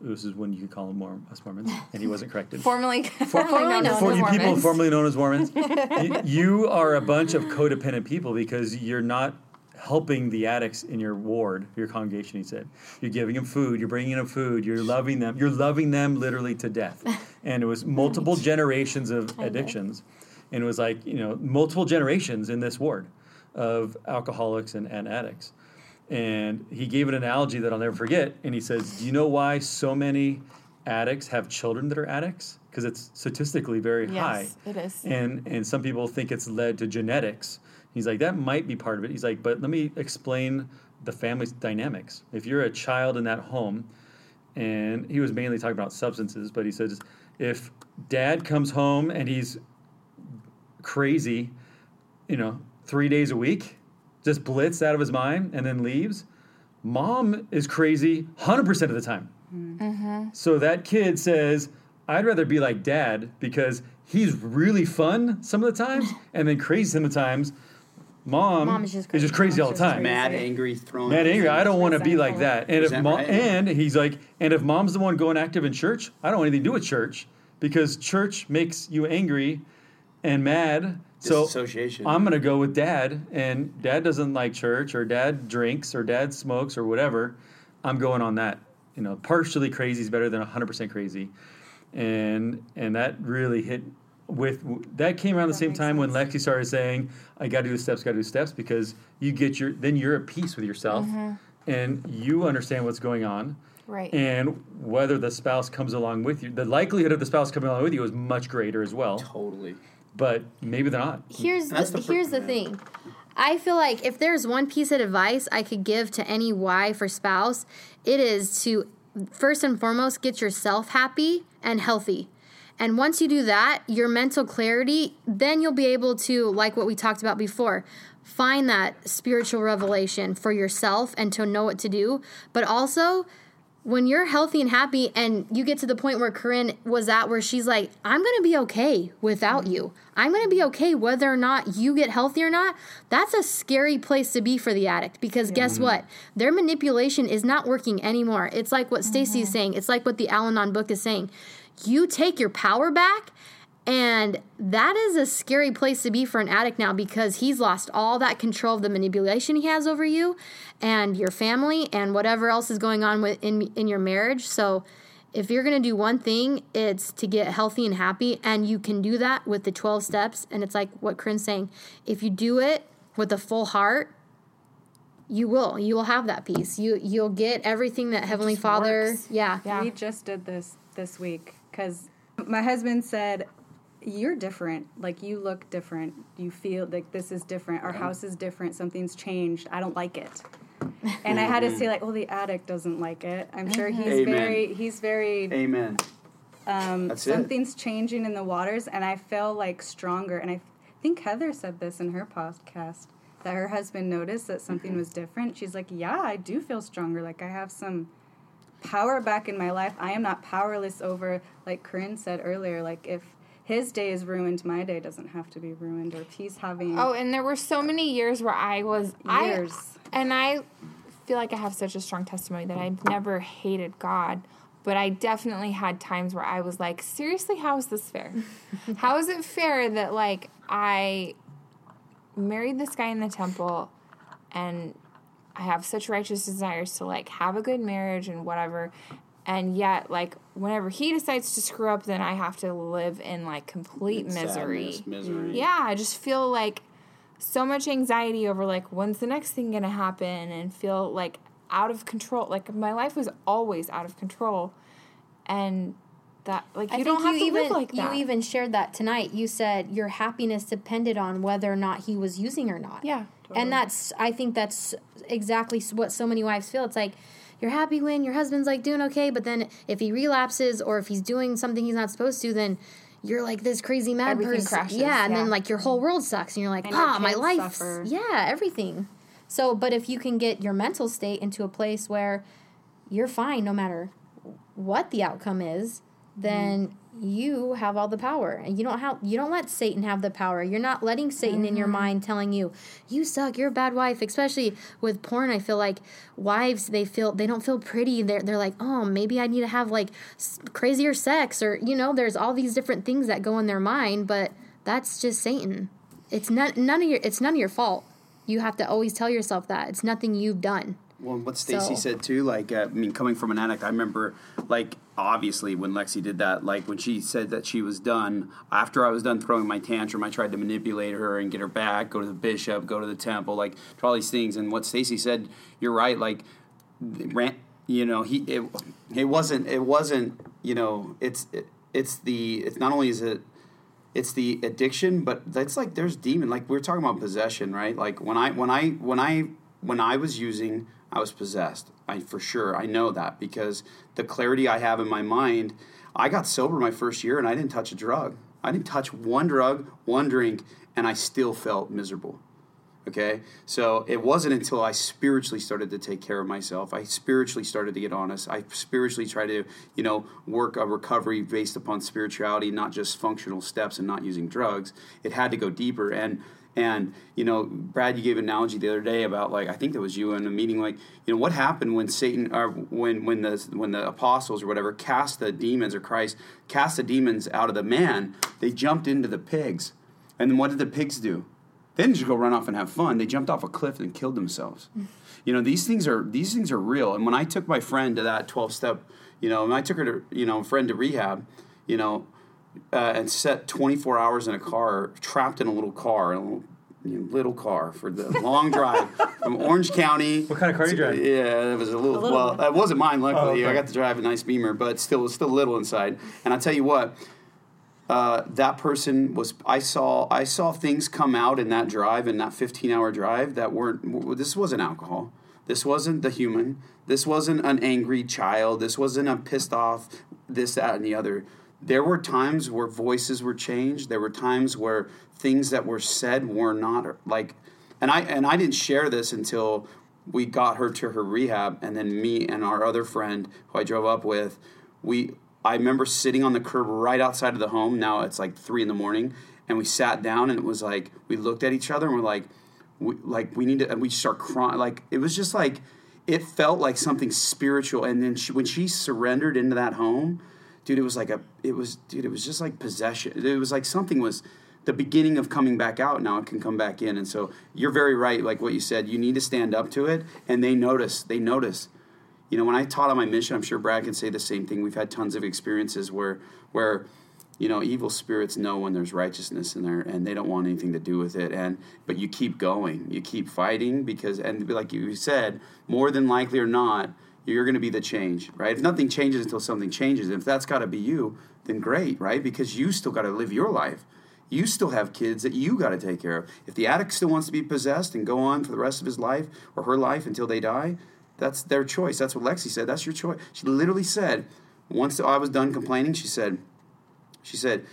This is when you could call them Mormon, us Mormons, and he wasn't corrected. formerly formerly known as For you people Mormons. formerly known as Mormons, y- you are a bunch of codependent people because you're not helping the addicts in your ward, your congregation. He said, you're giving them food, you're bringing them food, you're loving them, you're loving them literally to death. And it was multiple generations of addictions, and it was like you know multiple generations in this ward of alcoholics and, and addicts. And he gave an analogy that I'll never forget. And he says, Do you know why so many addicts have children that are addicts? Because it's statistically very high. Yes, it is. And, and some people think it's led to genetics. He's like, That might be part of it. He's like, But let me explain the family dynamics. If you're a child in that home, and he was mainly talking about substances, but he says, If dad comes home and he's crazy, you know, three days a week, just blitz out of his mind and then leaves. Mom is crazy 100% of the time. Mm-hmm. So that kid says, I'd rather be like dad because he's really fun some of the times and then crazy some of the times. Mom, Mom is just is just crazy. crazy all the time. Mad, angry, throwing. Mad angry. I don't want to be like that. And if Resentful. mom, and he's like, and if mom's the one going active in church, I don't want anything to do with church because church makes you angry and mad. So Disassociation. I'm gonna go with dad, and dad doesn't like church, or dad drinks, or dad smokes, or whatever. I'm going on that. You know, partially crazy is better than 100% crazy, and and that really hit with that came around the same makes time when Lexi started saying, "I got to do the steps, got to do the steps," because you get your then you're at peace with yourself, mm-hmm. and you understand what's going on. Right. And whether the spouse comes along with you, the likelihood of the spouse coming along with you is much greater as well. Totally. But maybe they're not. Here's the, the fir- here's the thing. I feel like if there's one piece of advice I could give to any wife or spouse, it is to first and foremost get yourself happy and healthy. And once you do that, your mental clarity, then you'll be able to, like what we talked about before, find that spiritual revelation for yourself and to know what to do. But also, when you're healthy and happy and you get to the point where Corinne was at where she's like, I'm gonna be okay without you. I'm gonna be okay whether or not you get healthy or not. That's a scary place to be for the addict because guess what? Their manipulation is not working anymore. It's like what Stacy is mm-hmm. saying, it's like what the Al Anon book is saying. You take your power back and that is a scary place to be for an addict now because he's lost all that control of the manipulation he has over you and your family and whatever else is going on with in, in your marriage. So if you're going to do one thing, it's to get healthy and happy and you can do that with the 12 steps and it's like what Corinne's saying. If you do it with a full heart, you will. You will have that peace. You you'll get everything that Heavenly Father, works. yeah. Yeah. We just did this this week because my husband said, "You're different. Like you look different. You feel like this is different. Our house is different. Something's changed. I don't like it." And I had to say, like, "Well, the addict doesn't like it. I'm sure he's Amen. very he's very Amen. um, That's it. something's changing in the waters, and I feel like stronger. And I think Heather said this in her podcast that her husband noticed that something Mm-hmm. was different. She's like, "Yeah, I do feel stronger. Like I have some power back in my life. I am not powerless over, like Corinne said earlier. Like if his day is ruined, my day doesn't have to be ruined. Or if he's having Oh, and there were so many years where I was I- Years. and I feel like I have such a strong testimony that I've never hated God, but I definitely had times where I was like, seriously, how is this fair? how is it fair that like I married this guy in the temple and I have such righteous desires to like have a good marriage and whatever. And yet, like, whenever he decides to screw up, then I have to live in like complete misery. Sadness, misery. Yeah, I just feel like so much anxiety over like when's the next thing gonna happen and feel like out of control. Like my life was always out of control, and that like you I don't think have to even, live like that. You even shared that tonight. You said your happiness depended on whether or not he was using or not. Yeah, And that's I think that's exactly what so many wives feel. It's like you're happy when your husband's like doing okay, but then if he relapses or if he's doing something he's not supposed to, then you're like this crazy mad Everything person. crashes, yeah, and then like your whole world sucks, and you're like, ah, my kids life. Yeah, everything. So, but if you can get your mental state into a place where you're fine no matter what the outcome is, then you have all the power, and you don't have you don't let Satan have the power. You're not letting Satan in your mm-hmm. mind telling you you suck, you're a bad wife. Especially with porn, I feel like wives they feel they don't feel pretty. They're they're like, oh, maybe I need to have like crazier sex, or you know, there's all these different things that go in their mind, but that's just Satan. It's not none of your it's none of your fault. You have to always tell yourself that it's nothing you've done. Well, what Stacy So- said too, like uh, I mean, coming from an addict, I remember like obviously when Lexi did that, like when she said that she was done. After I was done throwing my tantrum, I tried to manipulate her and get her back, go to the bishop, go to the temple, like all these things. And what Stacy said, you're right. Like, rant, you know, he it it wasn't it wasn't you know it's it, it's the it's not only is it it's the addiction but that's like there's demon like we are talking about possession right like when i when i when i when i was using i was possessed i for sure i know that because the clarity i have in my mind i got sober my first year and i didn't touch a drug i didn't touch one drug one drink and i still felt miserable Okay, so it wasn't until I spiritually started to take care of myself. I spiritually started to get honest. I spiritually tried to, you know, work a recovery based upon spirituality, not just functional steps and not using drugs. It had to go deeper. And and you know, Brad, you gave an analogy the other day about like I think that was you in a meeting. Like, you know, what happened when Satan or when when the when the apostles or whatever cast the demons or Christ cast the demons out of the man? They jumped into the pigs, and then what did the pigs do? They didn't just go run off and have fun. They jumped off a cliff and killed themselves. You know, these things are these things are real. And when I took my friend to that twelve step, you know, when I took her to you know friend to rehab, you know, uh, and set twenty four hours in a car, trapped in a little car, a little, you know, little car for the long drive from Orange County. What kind of car you drive? Yeah, it was a little. little well, it wasn't mine. Luckily, Oh, okay. I got to drive a nice Beamer, but still, it was still little inside. And I tell you what, uh, that person was. I saw. I saw things come out in that drive, in that 15 hour drive, that weren't. This wasn't alcohol. This wasn't the human. This wasn't an angry child. This wasn't a pissed off. This, that, and the other. There were times where voices were changed. There were times where things that were said were not like. And I and I didn't share this until we got her to her rehab, and then me and our other friend who I drove up with, we I remember sitting on the curb right outside of the home. Now it's like three in the morning, and we sat down, and it was like we looked at each other, and we're like, we, like we need to, and we start crying. Like it was just like it felt like something spiritual. And then she, when she surrendered into that home, dude, it was like a, it was, dude, it was just like possession. It was like something was the beginning of coming back out. Now it can come back in. And so you're very right. Like what you said, you need to stand up to it. And they notice, they notice. You know, when I taught on my mission, I'm sure Brad can say the same thing. We've had tons of experiences where, where, you know, evil spirits know when there's righteousness in there, and they don't want anything to do with it. And but you keep going, you keep fighting because, and like you said, more than likely or not, you're going to be the change, right? If nothing changes until something changes, if that's got to be you, then great, right? Because you still got to live your life. You still have kids that you got to take care of. If the addict still wants to be possessed and go on for the rest of his life or her life until they die, that's their choice. That's what Lexi said. That's your choice. She literally said, once I was done complaining, she said, she said,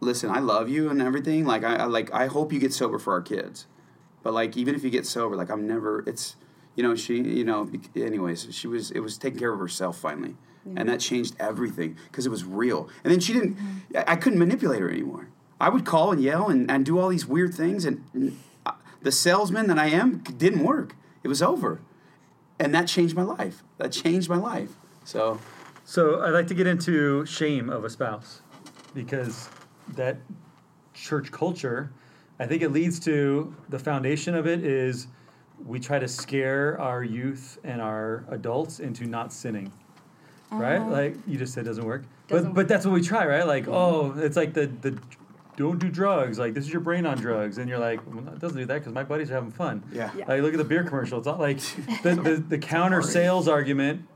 "Listen, I love you and everything. Like I, I like I hope you get sober for our kids, but like even if you get sober, like I'm never. It's you know she you know. Anyways, she was it was taking care of herself finally, and that changed everything because it was real. And then she didn't. I I couldn't manipulate her anymore. I would call and yell and, and do all these weird things, and and, uh, the salesman that I am didn't work. It was over, and that changed my life. That changed my life. So So I'd like to get into shame of a spouse because that church culture, I think it leads to the foundation of it is we try to scare our youth and our adults into not sinning. Right? Uh-huh. Like you just said doesn't work. Doesn't but but that's what we try, right? Like, mm-hmm. oh, it's like the the don't do drugs. Like this is your brain on drugs, and you're like, well, it doesn't do that because my buddies are having fun. Yeah. Yeah. Like look at the beer commercial. It's not like the the, the counter sales argument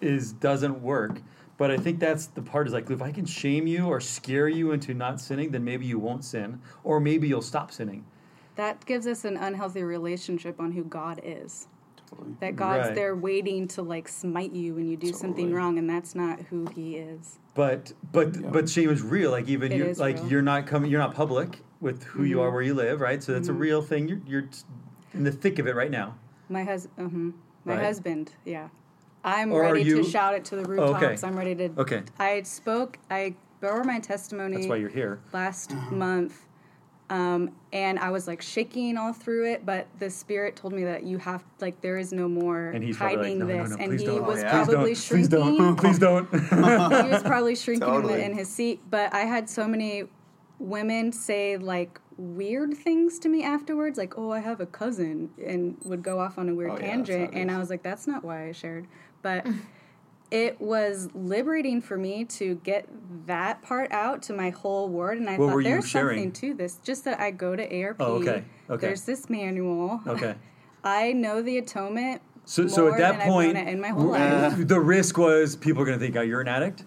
is doesn't work. But I think that's the part is like if I can shame you or scare you into not sinning, then maybe you won't sin, or maybe you'll stop sinning. That gives us an unhealthy relationship on who God is. That God's Right. there waiting to like smite you when you do something wrong, and that's not who He is. But but but shame is real. Like even It you like real. you're not coming. You're not public with who you are Mm-hmm. where you live, right? So that's a real thing. You're you're in the thick of it right now. My husband, uh my Right. husband, yeah. I'm Or ready you- to shout it to the okay. rooftops. I'm ready to. Okay. I spoke. I bore my testimony. That's why you're here. last month um, and i was like shaking all through it but the spirit told me that you have like there is no more And he's probably like, hiding "No, no, this no, and he don't. Oh, was yeah. probably Please shrinking don't. Please don't. he was probably shrinking in, Totally. in his seat but i had so many women say like weird things to me afterwards like oh i have a cousin and would go off on a weird Oh, tangent how it and i was like that's not why i shared but it was liberating for me to get that part out to my whole ward and i What thought there's sharing? something to this just that i go to arp Oh, okay. Okay. there's this manual okay. i know the atonement So so at that point, I've known it in my whole w- life the risk was people are going to think, oh, you're an addict,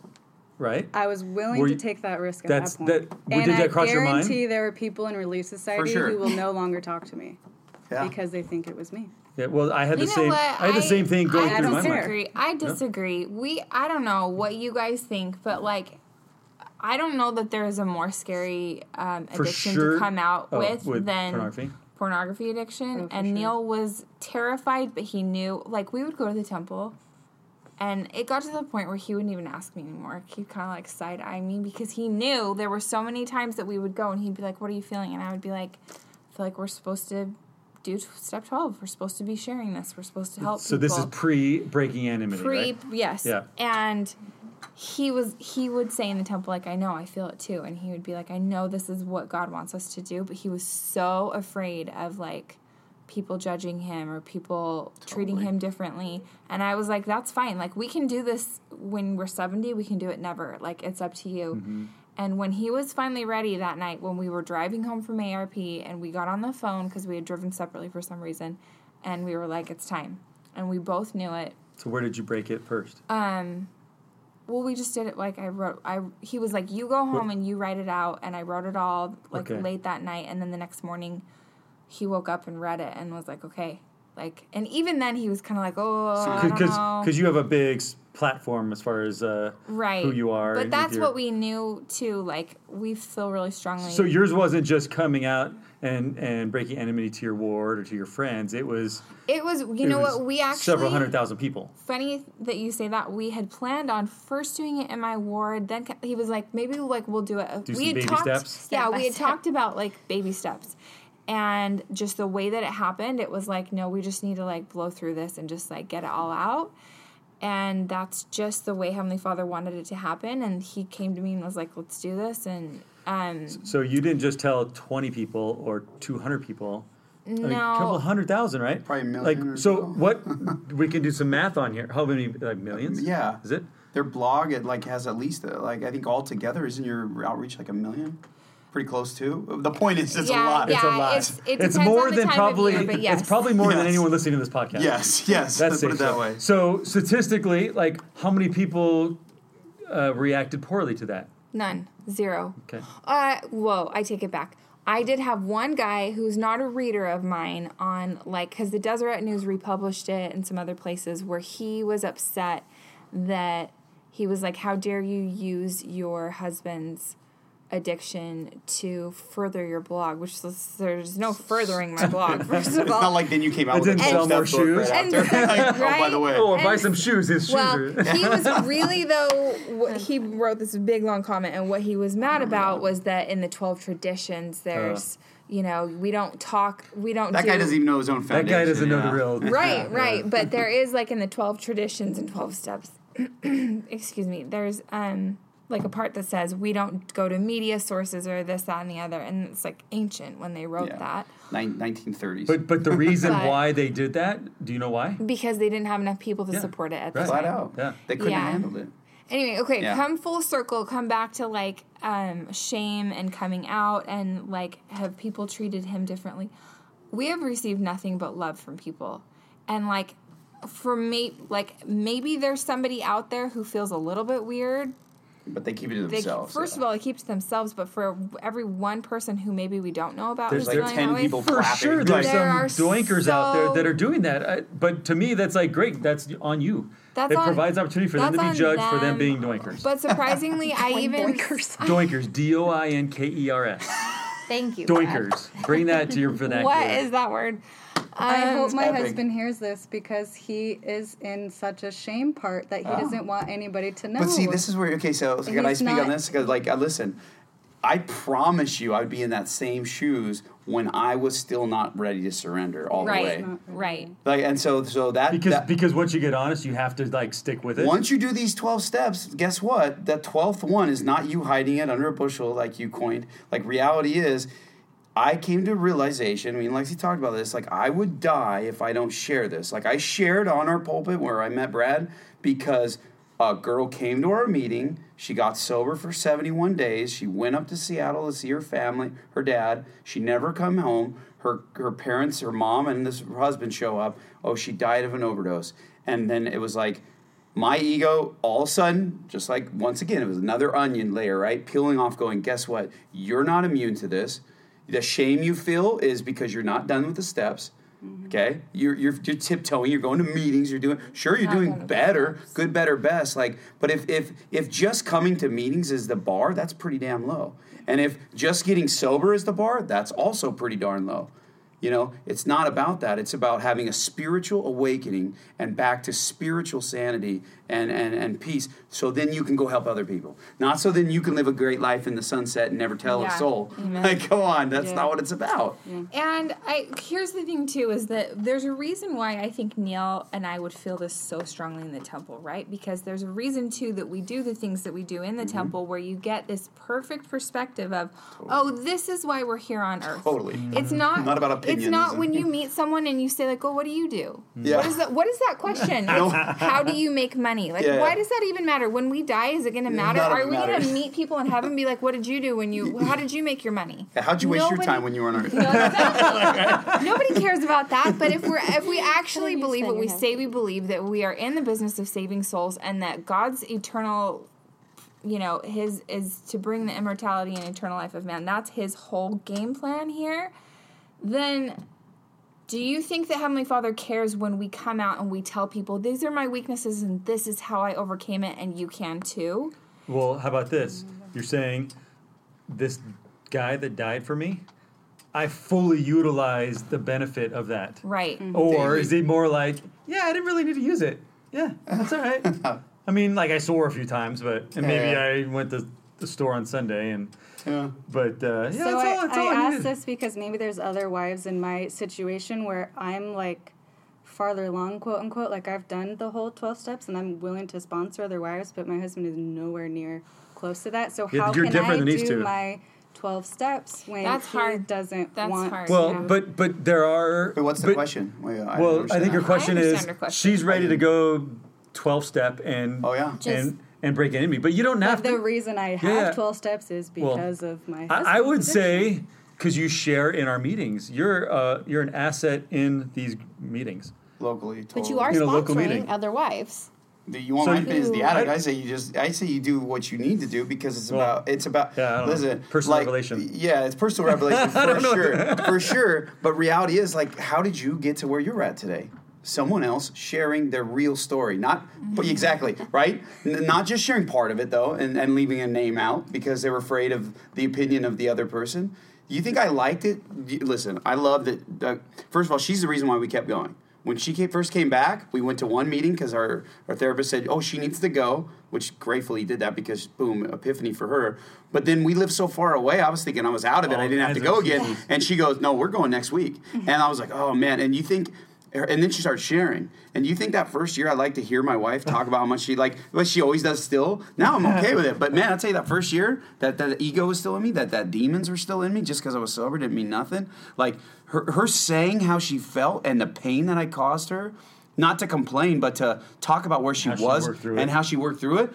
right? I was willing Were to you- take that risk at That's- that point. that- and did I that cross your mind? guarantee there are people in Relief Society sure. who will no longer talk to me yeah. because they think it was me. Yeah. Well, I had You the same. what? I had the same thing going I through don't my mind. I disagree. I disagree. We I don't know what you guys think, but like I don't know that there is a more scary um, addiction sure. to come out Oh, with, with than pornography? pornography addiction. Oh, and sure. Neil was terrified, but he knew. Like we would go to the temple, and it got to the point where he wouldn't even ask me anymore. He'd kind of like side eye me because he knew there were so many times that we would go, and he'd be like, "What are you feeling?" And I would be like, "I feel like we're supposed to." Do step twelve. We're supposed to be sharing this. We're supposed to help. So this is pre breaking anonymity, pre right? yes Yeah. and he was he would say in the temple like i know i feel it too and he would be like i know this is what god wants us to do but he was so afraid of like people judging him or people treating him differently and i was like that's fine like we can do this when we're 70 we can do it never like it's up to you Mm-hmm. And when he was finally ready that night when we were driving home from arp and we got on the phone because we had driven separately for some reason and we were like it's time and we both knew it So where did you break it first? um, well, we just did it like I wrote. I he was like, "You go home and you write it out," and I wrote it all like Okay. late that night, and then the next morning, he woke up and read it and was like, "Okay." Like, and even then he was kind of like, oh, because don't. Because you have a big platform as far as uh, right who you are. But that's what we knew too. Like, we feel really strongly. So yours wasn't just coming out and and breaking anonymity to your ward or to your friends. It was. it was, you it know was what? We actually several hundred thousand people. funny that you say that. We had planned on first doing it in my ward. Then he was like, maybe like we'll do it. Do we some had baby talked, steps? Yeah, we had step. talked about like baby steps, and just the way that it happened, it was like, no, we just need to like blow through this and just like get it all out. And that's just the way Heavenly Father wanted it to happen. And He came to me and was like, let's do this. And um, So you didn't just tell twenty people or two hundred people. I mean, a couple hundred thousand, right? Probably a million Like or so, so. what we can do some math on here. How many? Like millions? Yeah. Is it? Their blog it like has at least uh, like I think altogether isn't your outreach like a million? Pretty close to. The point is it's Yeah, a lot. yeah. It's a lot. it's- it it's more on the than time of probably. year, but yes. It's probably more than anyone listening to this podcast. Yes, yes. That's Let's put it that So- way. So statistically, like, how many people uh, reacted poorly to that? none, zero. Okay. Uh, whoa, I take it back. I did have one guy who's not a reader of mine on like because the Deseret News republished it and some other places where he was upset that he was like, "How dare you use your husband's addiction to further your blog?" Which was, there's no furthering my blog. First of It's all, not like then you came out It with a didn't sell more book shoes? Right And after. second, Like, Oh, by the way. Oh, buy some shoes. His shoes well, are. he was really though. What, he wrote this big long comment, and what he was mad about was that in the twelve traditions, there's you know we don't talk, we don't. That do, guy doesn't even know his own family. that guy doesn't know the real. Right, right, but there is like in the twelve traditions and twelve steps. excuse me. There's um like a part that says we don't go to media sources or this, that, and the other, and it's like ancient when they wrote Yeah. that Nin- 1930s. But but the reason But- why they did that, do you know why? because they didn't have enough people to Yeah, support it at the time. flat out. Yeah. They couldn't Yeah. have handled it. Anyway, okay, Yeah. come full circle, come back to like um, shame and coming out and like have people treated him differently. We have received nothing but love from people. And like for me like maybe there's somebody out there who feels a little bit weird. But they keep it to They, themselves. first yeah. of all, they keep to themselves, but for every one person who maybe we don't know about There's who's like feeling 10 that way, people For clapping. sure, there's There are some doinkers out there so- that are doing that. I, but to me, that's like great. That's on you. That's it on- provides opportunity for them to that's be on judged for them them. being doinkers. But surprisingly, I even doinkers, doinkers d-o-i-n-k-e-r-s Thank you. God. Doinkers. Bring that to your vernacular. what is that word? I hope my epic. husband hears this because he is in such a shame part that he doesn't want anybody to know. But see, this is where okay. So can I He's speak on this? Because like, uh, listen, I promise you, I'd be in that same shoes when I was still not ready to surrender all Right, the way. right. Like, and so so that Because that- because once you get honest, you have to like stick with it. once you do these 12 steps, guess what? That 12th one is not you hiding it under a bushel like you coined. Like, reality is, I came to realization, I mean, Lexi talked about this, like, I would die if I don't share this. Like, I shared on our pulpit where I met Brad because a girl came to our meeting. She got sober for 71 days. She went up to Seattle to see her family, her dad. She never come home. Her, her parents, her mom, and this her husband show up. Oh, she died of an overdose. And then it was like, my ego all of a sudden just like once again it was another onion layer right peeling off going guess what you're not immune to this the shame you feel is because you're not done with the steps okay? You're, you're, you're tiptoeing you're going to meetings you're doing sure you're Not doing better good better best like but if if if just coming to meetings is the bar that's pretty damn low. And if just getting sober is the bar that's also pretty darn low you know, it's not about that. It's about having a spiritual awakening and back to spiritual sanity and, and, and peace. So then you can go help other people. Not so then you can live a great life in the sunset and never tell Yeah. a soul. Amen. Like, go on. That's Yeah. not what it's about. And I here's the thing too is that there's a reason why I think Neil and I would feel this so strongly in the temple, right? Because there's a reason too that we do the things that we do in the Mm-hmm. temple where you get this perfect perspective of, oh, this is why we're here on earth. Totally. It's not Not about It's not and- when you meet someone and you say like, "Oh, what do you do? Yeah. What is that? What is that question? It's, how do you make money? Like, Yeah. why does that even matter? When we die, is it going to matter? None of Are we going to meet people in heaven and be like, "What did you do when you? How did you make your money?" How'd you waste your time when you were on earth? No, exactly. Nobody cares about that. But if we're if we actually believe what we your say we believe that we are in the business of saving souls and that God's eternal you know, his is to bring the immortality and eternal life of man. That's his whole game plan here. Then Do you think that Heavenly Father cares when we come out and we tell people these are my weaknesses and this is how I overcame it and you can too? Well, how about this? You're saying this guy that died for me, I fully utilized the benefit of that. Right. Mm-hmm. Or is it more like, yeah, I didn't really need to use it. Yeah, that's all right. I mean, like I swore a few times, but and maybe Yeah. I went to the store on Sunday and. Yeah. But uh, yeah, so that's all, I, that's all I I asked this because maybe there's other wives in my situation where I'm like farther along, quote unquote. Like I've done the whole 12 steps and I'm willing to sponsor other wives, but my husband is nowhere near close to that. So Yeah, how you're can I than these do two. my 12 steps when That's he hard. doesn't That's want hard. Well, Yeah. but but there are. Wait, what's the but- question? Wait, I Well, I think your question I is question. she's ready to go twelve step and Oh, yeah. Just- and and break anonymity, but you don't have But the to. reason I have Yeah. 12 steps is Well, because of my I, I would addiction. say because you share in our meetings, you're uh, you're an asset in these meetings. locally. Totally. But you are In a local sponsoring meeting. other wives. The, you want So my opinion as the you- addict? I- I say you just. I say you do what you need to do because it's Well, about. It's about. yeah, I don't know. listen, Personal like, revelation. Yeah, it's personal revelation for sure, for sure. But reality is like, how did you get to where you're at today? Someone else sharing their real story, not but exactly right. Not just sharing part of it though, and, and leaving a name out because they were afraid of the opinion of the other person. You think I liked it? Listen, I loved it. Uh, first of all, she's the reason why we kept going. When she came, first came back, we went to one meeting because our, our therapist said, "Oh, she needs to go," which gratefully did that because boom, epiphany for her. But then we lived so far away. I was thinking I was out of it. I didn't have to go again. And she goes, "No, we're going next week." And I was like, "Oh man!" And you think. And then she started sharing. And you think that first year I like to hear my wife talk about how much she like what she always does still. Now I'm okay with it. But man, I'll tell you that first year that that ego was still in me, that that demons were still in me just because I was sober didn't mean nothing. Like her her saying how she felt and the pain that I caused her, not to complain, but to talk about where she How was through and it. how she worked through it.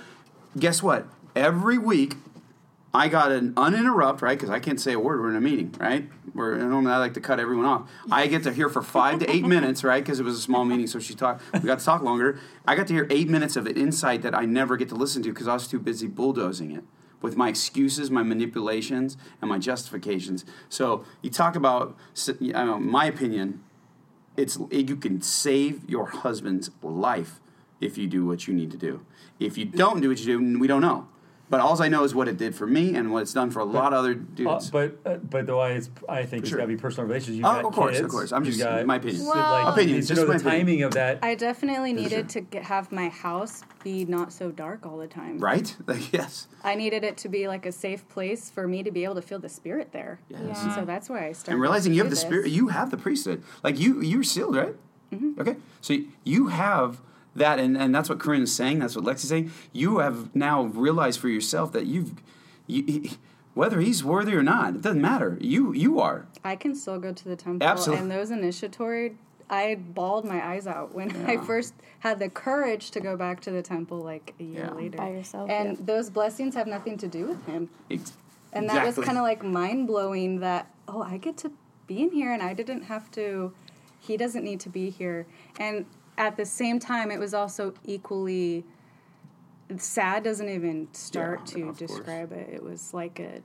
Guess what? Every week I got an uninterrupt, right? Because I can't say a word. We're in a meeting, right? We're normally I like to cut everyone off. I get to hear for five to eight minutes, right? Because it was a small meeting, so she talked. We got to talk longer. I got to hear eight minutes of an insight that I never get to listen to because I was too busy bulldozing it with my excuses, my manipulations, and my justifications. So you talk about, know, my opinion. It's you can save your husband's life if you do what you need to do. If you don't do what you do, we don't know. But all I know is what it did for me and what it's done for a lot of other Uh, dudes. but uh, but the way it's, I think it's Sure. got to be personal relations. You Oh, got of course, of course. I'm just- got, my opinion. Well- like, Opinions, you need to just know my the opinion. timing of that. I definitely sure. needed to get, have my house be not so dark all the time. right? Like, yes. I needed it to be like a safe place for me to be able to feel the spirit there. Yes. And so that's why I started. And realizing to you do have the this. spirit, you have the priesthood. Like you, you're sealed, right? Mm-hmm. Okay, so you have that, and, and that's what Corinne is saying. That's what Lexi's saying. You have now realized for yourself that you've, you, whether he's worthy or not, it doesn't matter. You, you are. I can still go to the temple. Absolutely. And those initiatory, I bawled my eyes out when I first had the courage to go back to the temple like a year Yeah. later. By yourself, And yeah. those blessings have nothing to do with him. Ex- And that was kind of like mind blowing that, oh, I get to be in here and I didn't have to, he doesn't need to be here. And at the same time, it was also equally sad, doesn't even start Yeah, to of course. describe it. It was like a,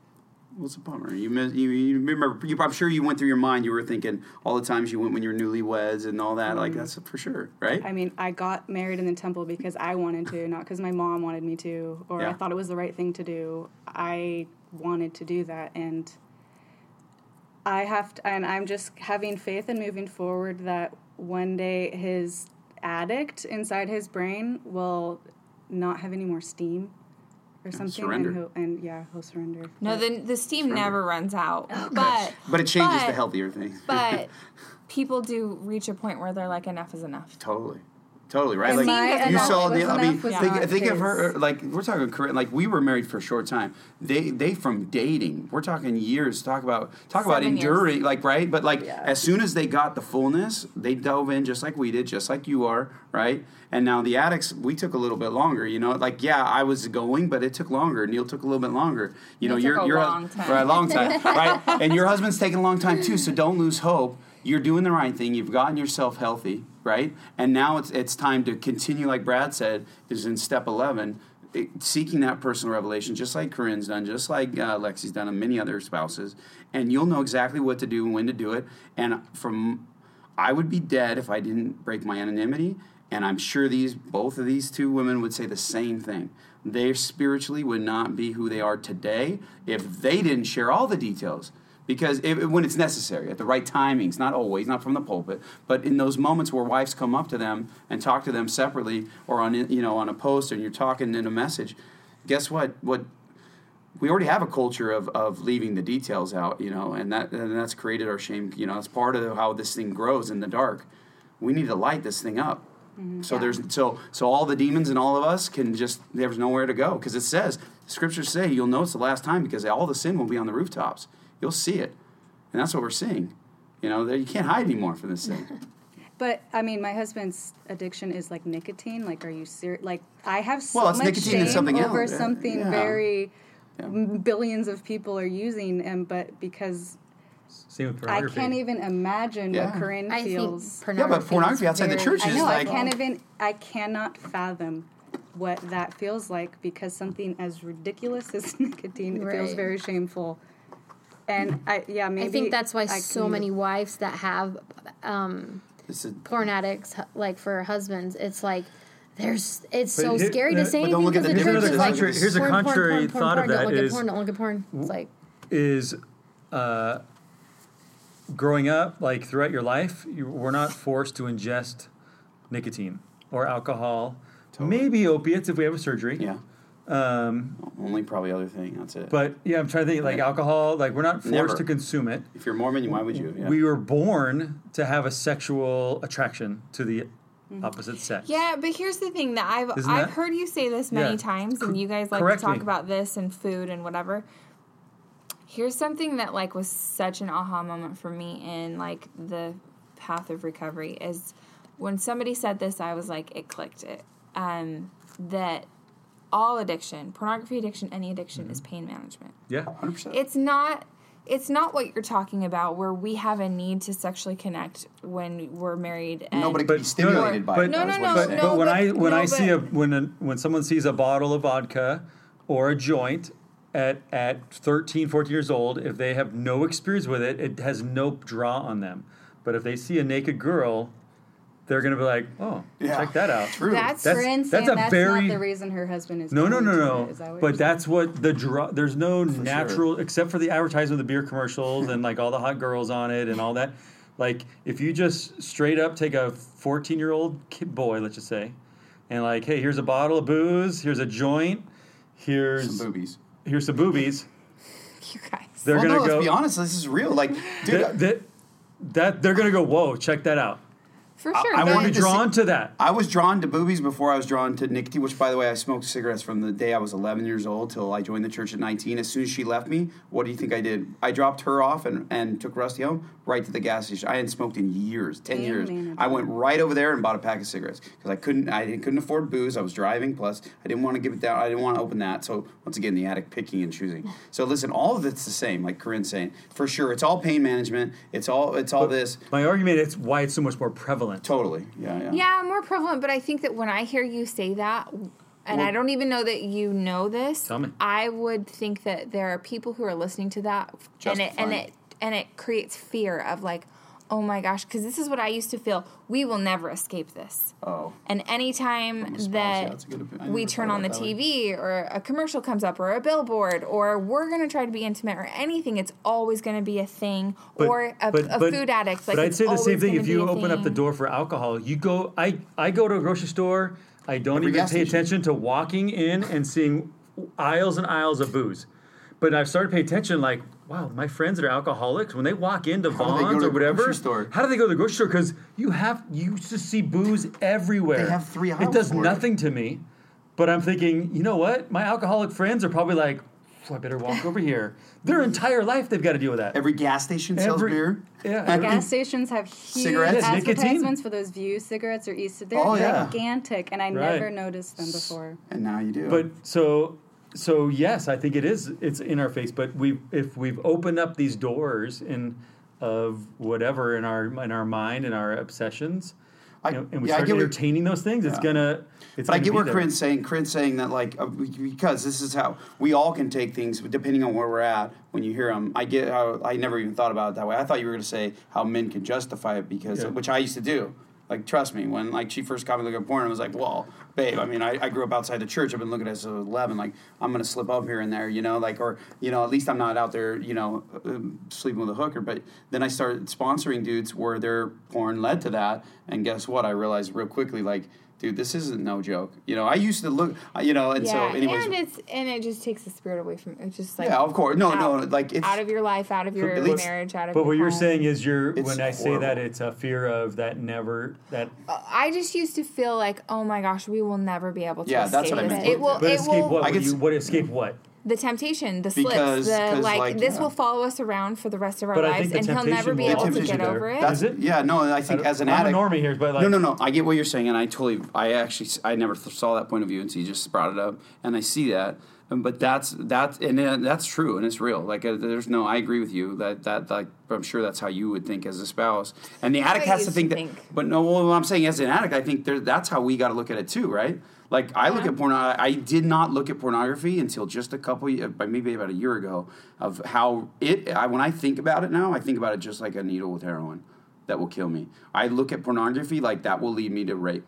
What's a bummer? You, miss, you, you remember? You, I'm sure you went through your mind. You were thinking all the times you went when you were newlyweds and all that. Like mm-hmm. that's for sure, right? I mean, I got married in the temple because I wanted to, not because my mom wanted me to, or I thought it was the right thing to do. I wanted to do that, and I have to, and I'm just having faith and moving forward that one day his addict inside his brain will not have any more steam or something, surrender. and he'll, and yeah, he'll surrender. No, the the steam never runs out. Oh, but but it changes the healthier thing. but people do reach a point where they're like, enough is enough. Totally. Totally right. Like my you saw the. I mean, think, think of her. Like we're talking. Corinne, Like we were married for a short time. They they from dating. We're talking years. Talk about talk about Seven years. enduring. Like right. But like Yeah. as soon as they got the fullness, they dove in just like we did, just like you are. Right. And now the addicts, we took a little bit longer. You know, like yeah, I was going, but it took longer. Neil took a little bit longer. You know, you're a you're long time. right, a long time, right? And your husband's taking a long time too. So don't lose hope. You're doing the right thing. You've gotten yourself healthy, right? And now it's it's time to continue, like Brad said, is in step eleven, it- seeking that personal revelation, just like Corinne's done, just like uh, Lexi's done, and many other spouses. And you'll know exactly what to do and when to do it. And from I would be dead if I didn't break my anonymity. And I'm sure these both of these two women would say the same thing. They spiritually would not be who they are today if they didn't share all the details. Because if, when it's necessary, at the right timings, not always, not from the pulpit, but in those moments where wives come up to them and talk to them separately, or on you know on a post, and you're talking in a message, guess what? What we already have a culture of, of leaving the details out, you know, and that and that's created our shame. You know, that's part of how this thing grows in the dark. We need to light this thing up. Mm-hmm. So there's so so all the demons in all of us can just there's nowhere to go because it says scriptures say you'll know it's the last time because all the sin will be on the rooftops. You'll see it, and that's what we're seeing. You know, that you can't hide anymore from this thing. But I mean, my husband's addiction is like nicotine. Like, are you serious? Like, I have so Well, it's much nicotine shame something over else. Something Yeah. very Yeah. billions of people are using, and but because Same with I can't even imagine Yeah. what Corinne I feels. pornography. Yeah, but pornography is outside the very- church I is know. like- I can't even. I cannot fathom what that feels like because something as ridiculous as nicotine it feels very shameful. And I, yeah, maybe I think that's why I so can- many wives that have um, This is, porn addicts, like for husbands, it's like there's it's But so here- scary to say don't anything because the the church is in like language. Here's a porn, porn, contrary porn, porn, thought of porn, Don't look is- at porn. Don't look at porn. It's like is uh, growing up, like throughout your life, you, we're not forced to ingest nicotine or alcohol, maybe opiates if we have a surgery. yeah. Um, Only probably other thing. That's it. but yeah, I'm trying to think like Yeah. alcohol, like we're not forced Never. to consume it. if you're Mormon, why would you? Yeah. We were born to have a sexual attraction to the opposite sex. Yeah, but here's the thing that I've Isn't I've that- heard you say this many Yeah. times, and you guys like correct to talk me. about this and food and whatever. Here's something that like was such an aha moment for me in like the path of recovery is when somebody said this, I was like, it clicked. It um, that all addiction, pornography addiction, any addiction, is Mm-hmm. pain management. Yeah. 100%. It's not. It's not what you're talking about, where we have a need to sexually connect when we're married. And Nobody But can be stimulated by but, it. No, no, no, But, saying. but when but- I when no, I see a when a, when someone sees a bottle of vodka or a joint at at 13, 14 years old, if they have no experience with it, it has no draw on them. But if they see a naked girl, they're gonna be like, "Oh, Yeah. check that out." True. That's, That's- Corinne that's a that's very- not the reason her husband is. No, no, going no, no. that But you're that's what the draw. There's no natural, sure. except for the advertisement, of the beer commercials, and like all the hot girls on it and all that. Like if you just straight up take a 14 year old kid boy, let's just say, and like, hey, here's a bottle of booze, here's a joint, here's Some boobies. here's some boobies. you guys. They're well, gonna no, go. let's be honest. This is real. Like, dude, that, that, that they're gonna go. Whoa, check that out. For sure. I but- want to be to drawn to that. I was drawn to boobies before I was drawn to nicotine, which, by the way, I smoked cigarettes from the day I was 11 years old till I joined the church at 19. As soon as she left me, what do you think I did? I dropped her off and, and took Rusty home right to the gas station. I hadn't smoked in years, 10 Pain years. management. I went right over there and bought a pack of cigarettes because I couldn't I didn't- couldn't afford booze. I was driving. Plus, I didn't want to give it down. I didn't want to open that. So once again, the addict picking and choosing. So listen, all of it's the same. Like Corinne's saying, for sure, it's all pain management. It's all it's all this. My argument is why it's so much more prevalent. Totally, yeah, yeah. Yeah, more prevalent, but I think that when I hear you say that, and I don't even know that you know this, Tell me. I would think that there are people who are listening to that, and it and it and it creates fear of like, oh my gosh, because this is what I used to feel. We will never escape this. Oh. And anytime spouse, that that's a good opi- I we turn on the about it that way. TV or a commercial comes up or a billboard or we're going to try to be intimate or anything, it's always going to be a thing. But- or a, but- a but- food addict. Like but I'd say the same thing if you a open up the door for alcohol. You go. I I go to a grocery store. I don't Every even pay station. attention to walking in and seeing aisles and aisles of booze. But I've started to pay attention. Like, wow, my friends that are alcoholics when they walk into How do they go Vons or whatever, grocery store? how do they go to the grocery store? Because you have you used to see booze everywhere. They have three It does for it. nothing to me. But I'm thinking, you know what? My alcoholic friends are probably like, "Phew, I better walk over here. Their entire life they've got to deal with that. Every gas station sells Every- beer. Yeah, Every- Gas stations have huge Cigarettes? Yeah, nicotine. advertisements for those View cigarettes or East. They're Oh, yeah. gigantic, and I Right. never noticed them before. And now you do. But so so yes, I think it is. It's in our face. But we if we've opened up these doors in of whatever in our in our mind and our obsessions. I- you know, and we yeah, I start get entertaining those things, it's Yeah. gonna. It's But I gonna get be where. Corinne's saying. Corinne's saying that like uh, because this is how we all can take things depending on where we're at. When you hear them, I get how I never even thought about it that way. I thought you were going to say how men can justify it because Yeah. which I used to do. Like trust me, when like she first got me looking at porn, I was like, "Well, babe, I mean, I, I grew up outside the church. I've been looking at this eleven. Like, I'm gonna slip up here and there, you know, like, or you know, at least I'm not out there, you know, um, sleeping with a hooker. But then I started sponsoring dudes where their porn led to that, and guess what? I realized real quickly, like, dude, this isn't no joke. You know, I used to look, you know, and so, yeah, anyways, and it's and it just takes the spirit away from it's just like yeah, of course, no, no, like it's out of your life, out of your least- marriage, out of. But your what you're saying is, you're It's when I say that, it's a fear of that never that. Uh, I just used to feel like, oh my gosh, we will never be able to Yeah, that's escape what I this. meant. It will. But it escape will. what? I What, could you, s- what escape what? The temptation, the slips, Because- the 'cause, like, like, This yeah. will follow us around for the rest of our But lives, and he'll never be able to get there. over it. That's Is it? Yeah, no, I think as an I'm addict, a normie here, but like no, no, no. I get what you're saying, and I totally, I actually, I never th- saw that point of view until you just brought it up, and I see that. Um, But that's that's and uh, that's true and it's real. Like uh, there's no, I agree with you that that like I'm sure that's how you would think as a spouse. And the addict has to used think that. think. But no, well, I'm saying as an addict, I think there, that's how we got to look at it too, right? Like I look Yeah. at porn. I did not look at pornography until just a couple, uh, maybe about a year ago, of how it. I, when I think about it now, I think about it just like a needle with heroin that will kill me. I look at pornography like that will lead me to rape.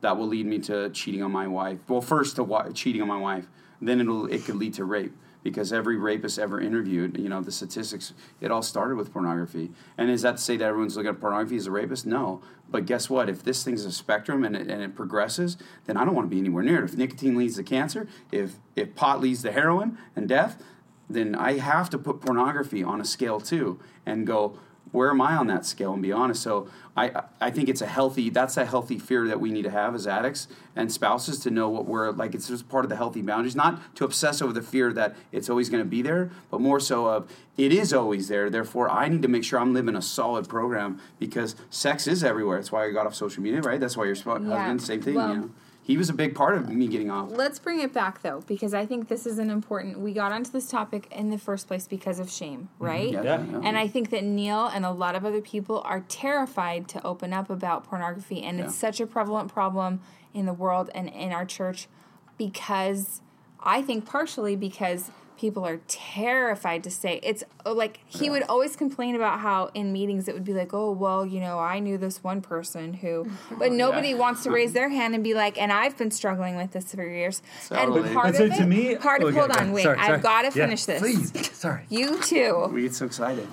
That will lead me to cheating on my wife. Well, first to wa- cheating on my wife, then it'll it could lead to rape because every rapist ever interviewed, you know, the statistics, it all started with pornography. And is that to say that everyone's looking at pornography as a rapist? No. But guess what? If this thing's a spectrum and it, and it progresses, then I don't want to be anywhere near it. If nicotine leads to cancer, if if pot leads to heroin and death, then I have to put pornography on a scale too and go, where am I on that scale and be honest. So I I think it's a healthy that's a healthy fear that we need to have as addicts and spouses to know what we're like it's just part of the healthy boundaries, not to obsess over the fear that it's always going to be there, but more so of it is always there. Therefore, I need to make sure I'm living a solid program because sex is everywhere. That's why I got off social media, right? That's why your Yeah. husband, same thing. Well- you know, he was a big part of me getting off. Let's bring it back though, because I think this is an important. We got onto this topic in the first place because of shame, mm-hmm. right? Yeah, Yeah. yeah. And I think that Neil and a lot of other people are terrified to open up about pornography, and it's such a prevalent problem in the world and in our church because I think partially because people are terrified to say it's oh, like he would always complain about how in meetings it would be like oh well you know i knew this one person who but nobody wants to raise their hand and be like and i've been struggling with this for years Totally. and part And of it to me, part of oh, okay, hold okay, on wait sorry, sorry. i've got to Yeah, finish this Please, sorry. you too we get so excited.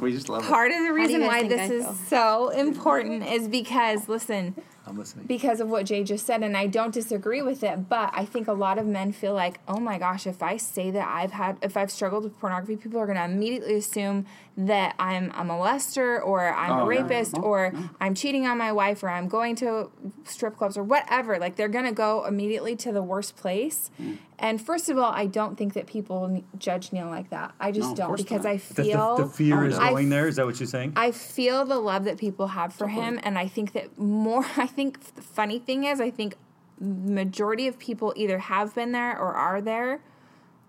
we just love it. part of the reason why this is so important is because listen I'm listening. because of what Jay just said, and I don't disagree with it. But I think a lot of men feel like, oh my gosh, if I say that I've had, if I've struggled with pornography, people are going to immediately assume that I'm a molester or I'm a Oh, yeah. rapist Oh, or I'm cheating on my wife or I'm going to strip clubs or whatever. Like they're going to go immediately to the worst place. Mm. And first of all, I don't think that people judge Neil like that. I just No, don't because not. I The, the, feel the fear is I going f- there. Is that what you're saying? I feel the love that people have for him, and I think that more. I think the funny thing is, I think the majority of people either have been there or are there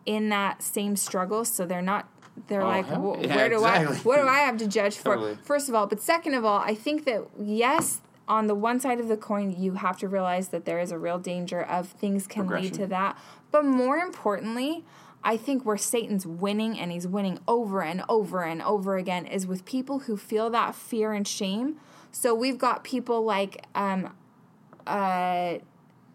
in that same struggle, so they're not. They're Oh, like, hell yeah, where do I? What do I have to judge for? Totally. First of all, but second of all, I think that yes, on the one side of the coin, you have to realize that there is a real danger of things can lead to that. But more importantly, I think where Satan's winning and he's winning over and over and over again is with people who feel that fear and shame. So we've got people like um, uh,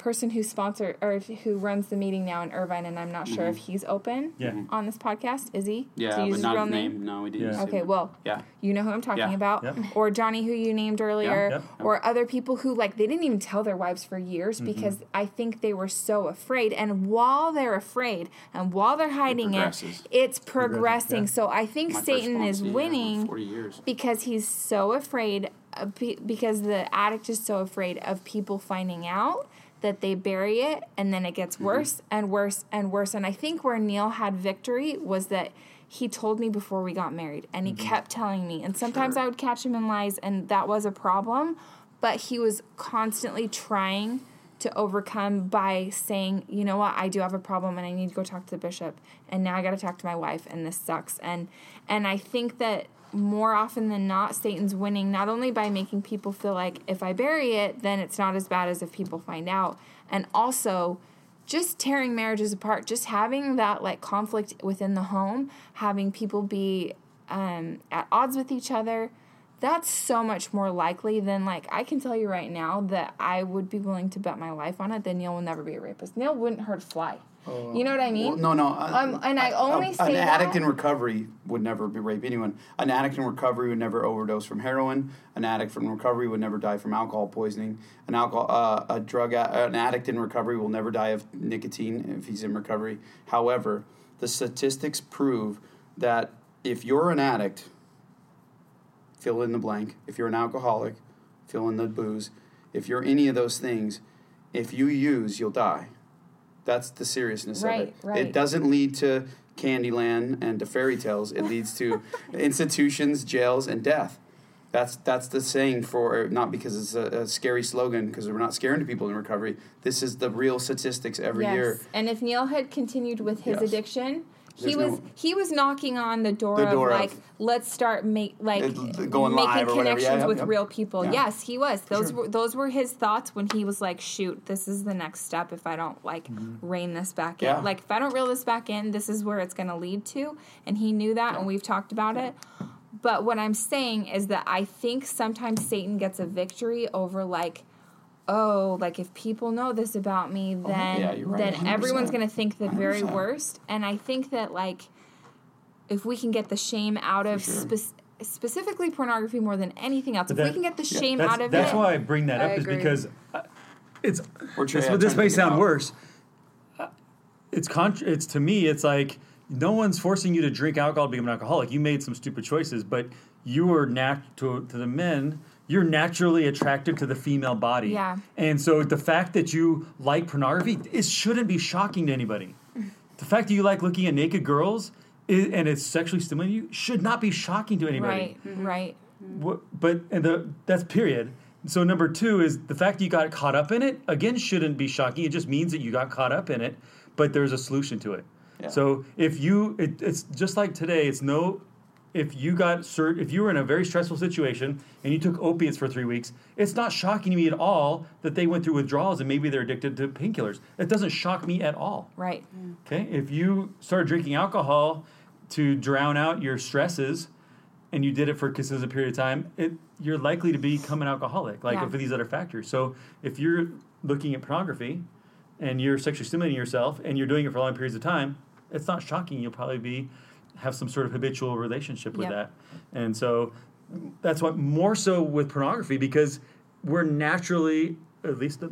person who sponsor or who runs the meeting now in Irvine, and I'm not sure if he's open Yeah. on this podcast. Is he? Mm-hmm. Yeah, To use but his not real his name. No, we didn't. Yeah. Okay, well, Yeah. you know who I'm talking Yeah. about, Yep. or Johnny, who you named earlier, Yep. or other people who like they didn't even tell their wives for years Mm-hmm. because I think they were so afraid. And while they're afraid and while they're hiding it, progresses. it's progressing. yeah. So I think My Satan is yeah, winning Forty years. because he's so afraid because the addict is so afraid of people finding out that they bury it and then it gets Mm-hmm. worse and worse and worse and i think where neil had victory was that he told me before we got married and he kept telling me and sometimes Mm-hmm. Sure. i would catch him in lies and that was a problem but he was constantly trying to overcome by saying, you know what, I do have a problem and I need to go talk to the bishop and now I got to talk to my wife and this sucks and and I think that more often than not, Satan's winning not only by making people feel like if I bury it, then it's not as bad as if people find out, and also just tearing marriages apart, just having that like conflict within the home, having people be um, at odds with each other. That's so much more likely than like I can tell you right now that I would be willing to bet my life on it that Neil will never be a rapist. Neil wouldn't hurt a fly. You know what I mean? Well, no, no. uh, Um, and I only a- say an addict that- in recovery would never rape anyone. An addict in recovery would never overdose from heroin. An addict from recovery would never die from alcohol poisoning. An alcohol, uh, a drug, a- an addict in recovery will never die of nicotine if he's in recovery. However, the statistics prove that if you're an addict, fill in the blank. If you're an alcoholic, fill in the booze. If you're any of those things, if you use, you'll die. That's the seriousness Right, of it. right. It doesn't lead to Candyland and to fairy tales. It leads to institutions, jails, and death. That's that's the saying for not because it's a, a scary slogan because we're not scaring people in recovery. This is the real statistics every year. And if Neil had continued with his Yes. addiction, he There's was no- he was knocking on the door, The door of of- like let's start make like going making live or whatever. connections Yeah, with yeah. real people. Yeah. Yes, he was. Those sure. were those were his thoughts when he was like, shoot, this is the next step if I don't like rein this back in. Mm-hmm. Yeah. Like if I don't reel this back in, this is where it's gonna lead to. And he knew that and we've talked about it. But what I'm saying is that I think sometimes Satan gets a victory over like, oh, like if people know this about me, then Oh, yeah, right, then everyone's 100%. gonna think the very 100%. worst. And I think that like, if we can get the shame out of sure. spec- specifically pornography more than anything else, if we can get the shame That's, out of it, that's it, why I bring that I up is because uh, it's We're this, trying- this may sound worse. Uh, It's contra- It's to me, it's like no one's forcing you to drink alcohol to become an alcoholic. You made some stupid choices, but you are nat- to, to the men. You're naturally attracted to the female body. Yeah. And so the fact that you like pornography, it shouldn't be shocking to anybody. The fact that you like looking at naked girls i and it's sexually stimulating you should not be shocking to anybody. right, mm-hmm. right, What, but and the that's period. So number two is the fact that you got caught up in it again shouldn't be shocking. It just means that you got caught up in it, but there's a solution to it. Yeah. So if you, it, it's just like today. It's no. If you got cert, if you were in a very stressful situation and you took opiates for three weeks, it's not shocking to me at all that they went through withdrawals and maybe they're addicted to painkillers. It doesn't shock me at all. right. Mm. Okay, if you started drinking alcohol to drown out your stresses, and you did it for a consistent period of time, it you're likely to become an alcoholic, like Yeah. for these other factors. So if you're looking at pornography, and you're sexually stimulating yourself, and you're doing it for long periods of time, it's not shocking. You'll probably be have some sort of habitual relationship with Yep. that, and so that's what more so with pornography because we're naturally, at least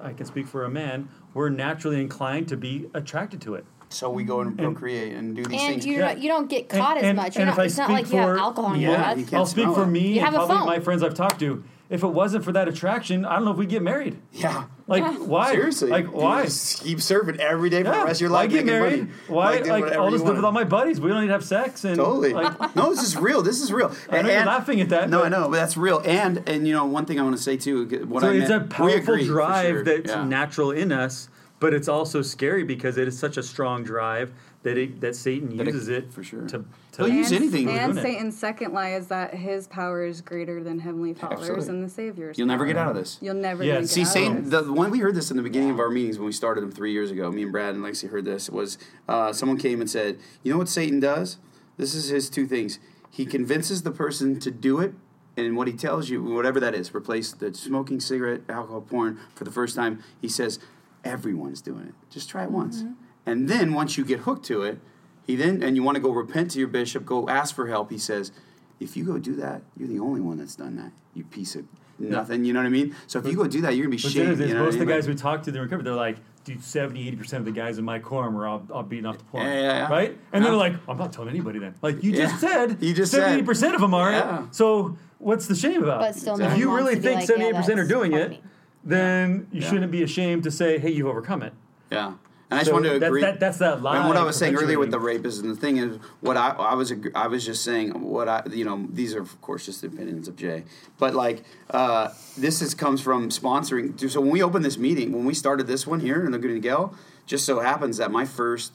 I can speak for a man, we're naturally inclined to be attracted to it. So we go and procreate and do these And things. you're Yeah. you don't get And- caught as and- much. And not, if I it's not speak like you have for- alcohol in Yeah, your you I'll speak for it. me You and probably phone. my friends I've talked to. If it wasn't for that attraction, I don't know if we'd get married. yeah. Like why? Seriously. Like You why? just keep surfing every day for the rest of your why life. get making married? money. Why? do Like, whatever I'll just live with all my buddies. We don't need to have sex and Totally. Like, no, this is real. This is real. I know you're laughing at that, No, but- I know, but that's real. And and you know, one thing I want to say too. What so I it's a meant, we powerful agree, drive sure. that's Yeah. natural in us, but it's also scary because it is such a strong drive that it that Satan That uses it for sure. to. to He'll use anything. And doing it. Satan's second lie is that his power is greater than Heavenly Father's Absolutely. and the Savior's. You'll never get out of this. You'll never Yeah, get See, out Satan, of the this. the one we heard this in the beginning of our meetings when we started them three years ago. Me and Brad and Lexi heard this was uh, someone came and said, "You know what Satan does? This is his two things. He convinces the person to do it, and what he tells you, whatever that is, replace the smoking cigarette, alcohol, porn for the first time. He says, everyone's doing it. Just try it once, and then once you get hooked to it, he then and you want to go repent to your bishop, go ask for help. He says." If you go do that, you're the only one that's done that. You piece of nothing. You know what I mean? So if you go do that, you're gonna be What's shamed. you know most of what the I mean? guys we talk to, they recover. They're like, dude, 70, 80 percent of the guys in my quorum are all, all beating off the porn. Yeah, yeah, yeah. Right? And Yeah. they're like, I'm not telling anybody then. Like you just Yeah. said, You just said. 70 percent of them are. Yeah. So what's the shame about? But still, Exactly. if you really wants to think like, 78 yeah, percent are that's doing it, then you Yeah. shouldn't be ashamed to say, hey, you've overcome it. Yeah. And I just So wanted to agree. that- that's that lie And what I was saying earlier with the rapists, and the thing is, what I, I was I was just saying what I you know these are of course just the opinions of Jay, but like uh, this is comes from sponsoring. So when we opened this meeting, when we started this one here in Laguna Niguel, just so happens that my first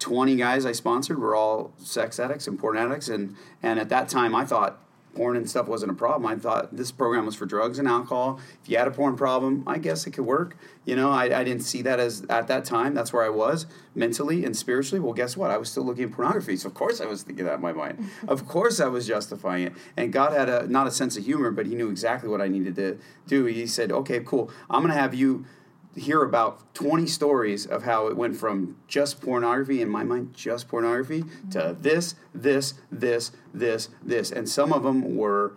20 guys I sponsored were all sex addicts and porn addicts, and and at that time I thought porn and stuff wasn't a problem. I thought this program was for drugs and alcohol. If you had a porn problem, I guess it could work. You know, I, I didn't see that as at that time. That's where I was mentally and spiritually. Well, guess what? I was still looking at pornography, so of course I was thinking that in my mind. of course I was justifying it. And God had a not a sense of humor, but He knew exactly what I needed to do. He said, "Okay, cool. I'm going to have you." Hear about 20 stories of how it went from just pornography in my mind just pornography to this this this this this. And some of them were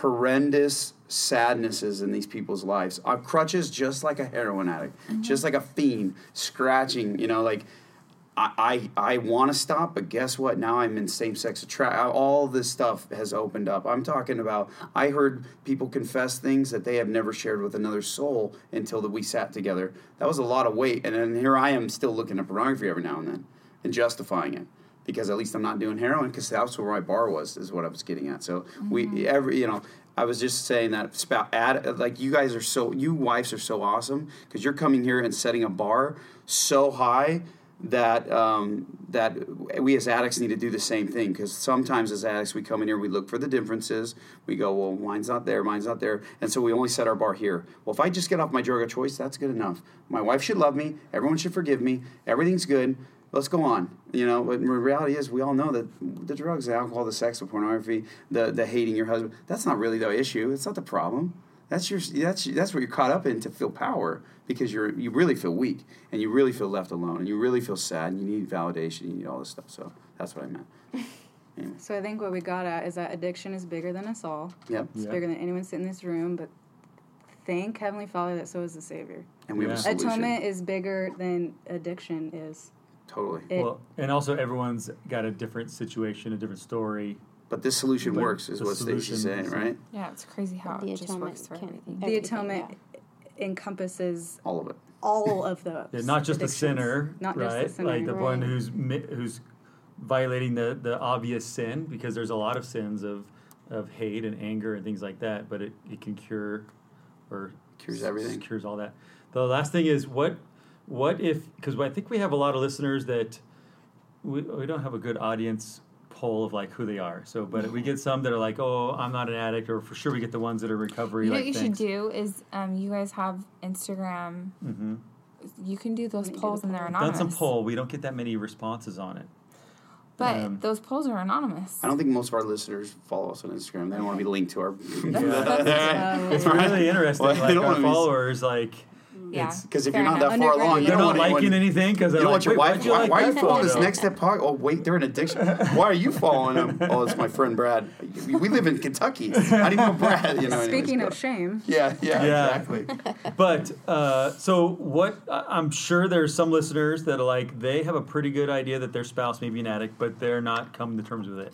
horrendous sadnesses in these people's lives. Uh, crutches just like a heroin addict just like a fiend scratching you know like I, I, I want to stop, but guess what? Now I'm in same sex attract. Uh, all this stuff has opened up. I'm talking about. I heard people confess things that they have never shared with another soul until that we sat together. That was a lot of weight, and then here I am still looking at pornography every now and then and justifying it because at least I'm not doing heroin because that's where my bar was. Is what I was getting at. So we mm-hmm. every you know. I was just saying that spout add like you guys are so you wives are so awesome because you're coming here and setting a bar so high that um, that we as addicts need to do the same thing because sometimes as addicts we come in here we look for the differences. We go well mine's not there mine's not there. And so we only set our bar here. Well if I just get off my drug of choice that's good enough. My wife should love me. Everyone should forgive me. Everything's good. Let's go on. You know but the reality is we all know that the drugs the alcohol the sex the pornography the the hating your husband that's not really the issue. It's not the problem that's your that's that's what you're caught up in to feel power because you're you really feel weak and you really feel left alone and you really feel sad and you need validation and you need all this stuff so that's what I meant anyway So I think what we got at is that addiction is bigger than us all. yep It's bigger than anyone sitting in this room, but thank Heavenly Father that so is the Savior. and we have a solution Atonement is bigger than addiction is. totally It, Well, and also everyone's got a different situation, a different story. But this solution But works is what Stacy's solution saying is- right Yeah, it's crazy how The it just works for can- everything. the everything, atonement encompasses all of it all of the Yeah, not just the sinner, not right? just the sinner. Like the one who's who's violating the the obvious sin, because there's a lot of sins of of hate and anger and things like that. But it, it can cure or Cures s- everything. Cures all that. The last thing is what what if because I think we have a lot of listeners that we, we don't have a good audience poll of like who they are. So, but we get some that are like, oh, I'm not an addict, or for sure we get the ones that are recovery. You know like what you things. should do is um, you guys have Instagram. Mm-hmm. You can do those You can do polls the and they're poll. anonymous. Done some poll. We don't get that many responses on it. But Um, those polls are anonymous. I don't think most of our listeners follow us on Instagram they don't want to be linked to our It's really interesting. Well, they like don't our wanna be- followers, like yeah. because if Fair you're not enough. that far along you they're don't not want liking anyone- anything because You they're don't like, want your wife. why'd you Why, like why are you following this next step pod? Oh wait, they're an addiction. Why are you following them? Oh, it's my friend Brad. We live in Kentucky. How do you know Brad? You know. Speaking go. of shame, Yeah, yeah, Yeah. exactly. But uh, so what? I- I'm sure there's some listeners that are like they have a pretty good idea that their spouse may be an addict, but they're not coming to terms with it.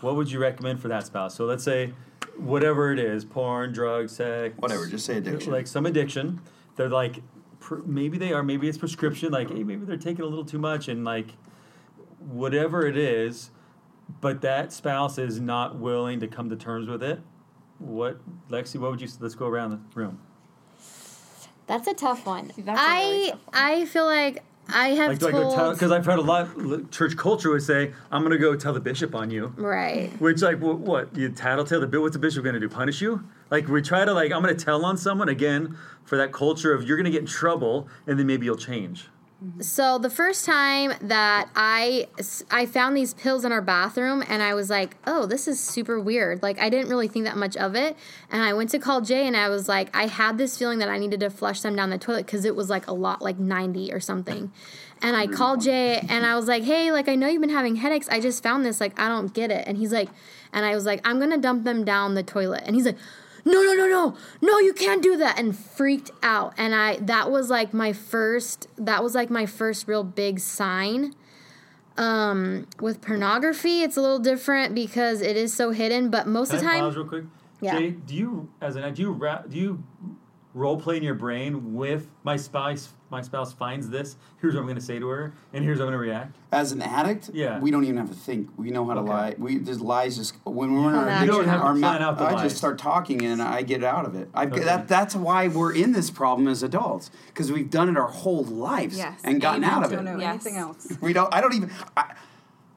What would you recommend for that spouse? So let's say whatever it is, porn, drugs, sex, Whatever, just say addiction. like some addiction. They're like pr- maybe they are, maybe it's prescription. Like hey, maybe they're taking a little too much, and like whatever it is, but that spouse is not willing to come to terms with it. What, Lexi? What would you? Say? Let's go around the room. That's a tough one. That's a really I tough I feel like I have Like, do go tell? told Because I've heard a lot. Church culture would say, "I'm going to go tell the bishop on you." right. Which, like, wh- what you tattletale the bill? What's the bishop going to do? Punish you? Like, we try to like, I'm to tell on someone again for that culture of you're to get in trouble, and then maybe you'll change. So the first time that I I found these pills in our bathroom and I was like, "Oh, this is super weird." Like I didn't really think that much of it. And I went to call Jay and I was like, I had this feeling that I needed to flush them down the toilet cuz it was like a lot like 90 or something. And I called Jay and I was like, "Hey, like I know you've been having headaches. I just found this. Like I don't get it." And he's like and I was like, "I'm going to dump them down the toilet." And he's like, no no no no no you can't do that and freaked out and i that was like my first that was like my first real big sign um with pornography it's a little different because it is so hidden but most Can of the time pause real quick? Yeah. Jay, do you as an do you ra- do you role play in your brain with my spouse. My spouse finds this. Here's what I'm going to say to her, and here's how I'm going to react. As an addict, Yeah. we don't even have to think. We know how to Okay. lie. We just lies just when we're in our addiction, don't our mouth- I lies. just start talking and I get out of it. I Okay. that that's why we're in this problem as adults because we've done it our whole lives Yes. and gotten Amen. out of Don't it. know Yes. anything else. We don't. I don't even. I,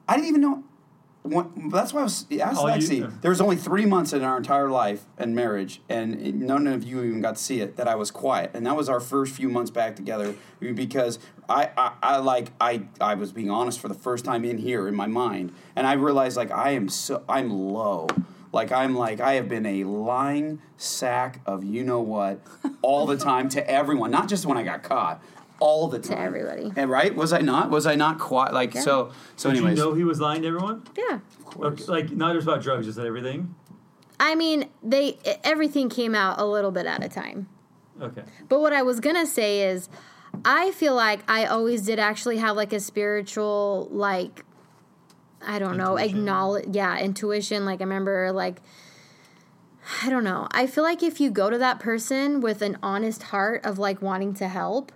I didn't even know. One, that's why I was asked All oh, you- Lexi. there was only three months in our entire life and marriage, and none of you even got to see it. That I was quiet, and that was our first few months back together because I, I, I like I, I was being honest for the first time in here in my mind, and I realized like I am so I'm low. Like I'm like I have been a lying sack of you know what all the time to everyone, not just when I got caught, all the time everybody. And right? Was I not? Was I not quiet? Like so. So, Did anyways, you know he was lying to everyone? Yeah. Okay, like not just about drugs, just everything. I mean, they everything came out a little bit at a time. Okay. But what I was gonna say is, I feel like I always did actually have like a spiritual like, I don't know, acknowledge, yeah, intuition. Like I remember like. I don't know. I feel like if you go to that person with an honest heart of like wanting to help,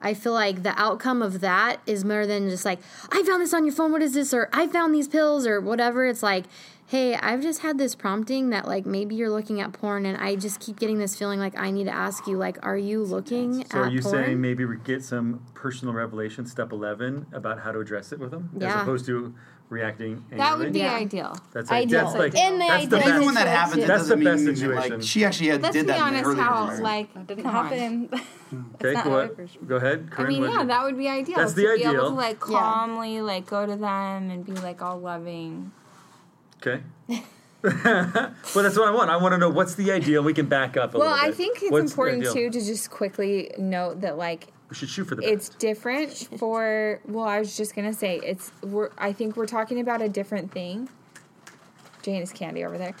I feel like the outcome of that is more than just like, I found this on your phone, what is this? Or I found these pills or whatever. It's like, hey, I've just had this prompting that like maybe you're looking at porn and I just keep getting this feeling like I need to ask you, like, are you looking So are you porn? saying maybe we get some personal revelation, step eleven, about how to address it with them, as opposed to reacting angrily? That would be Yeah. ideal. That's Ideal. That's like In the that's the ideal best. even when that happens, That's the best mean situation. like she actually had, Let's did be that in the honest. How marriage. like That didn't come happen. Okay, not go how I ahead. first- Go ahead. I mean, yeah, you- that would be ideal. That's to the be able ideal. to like Yeah. calmly like go to them and be like all loving. Okay. well, that's what I want. I want to know what's the ideal. We can back up a little. Well, I think it's What's important too to just quickly note that like We should shoot for the it's best. different for well i was just gonna say it's we're i think we're talking about a different thing. Jane is candy over there.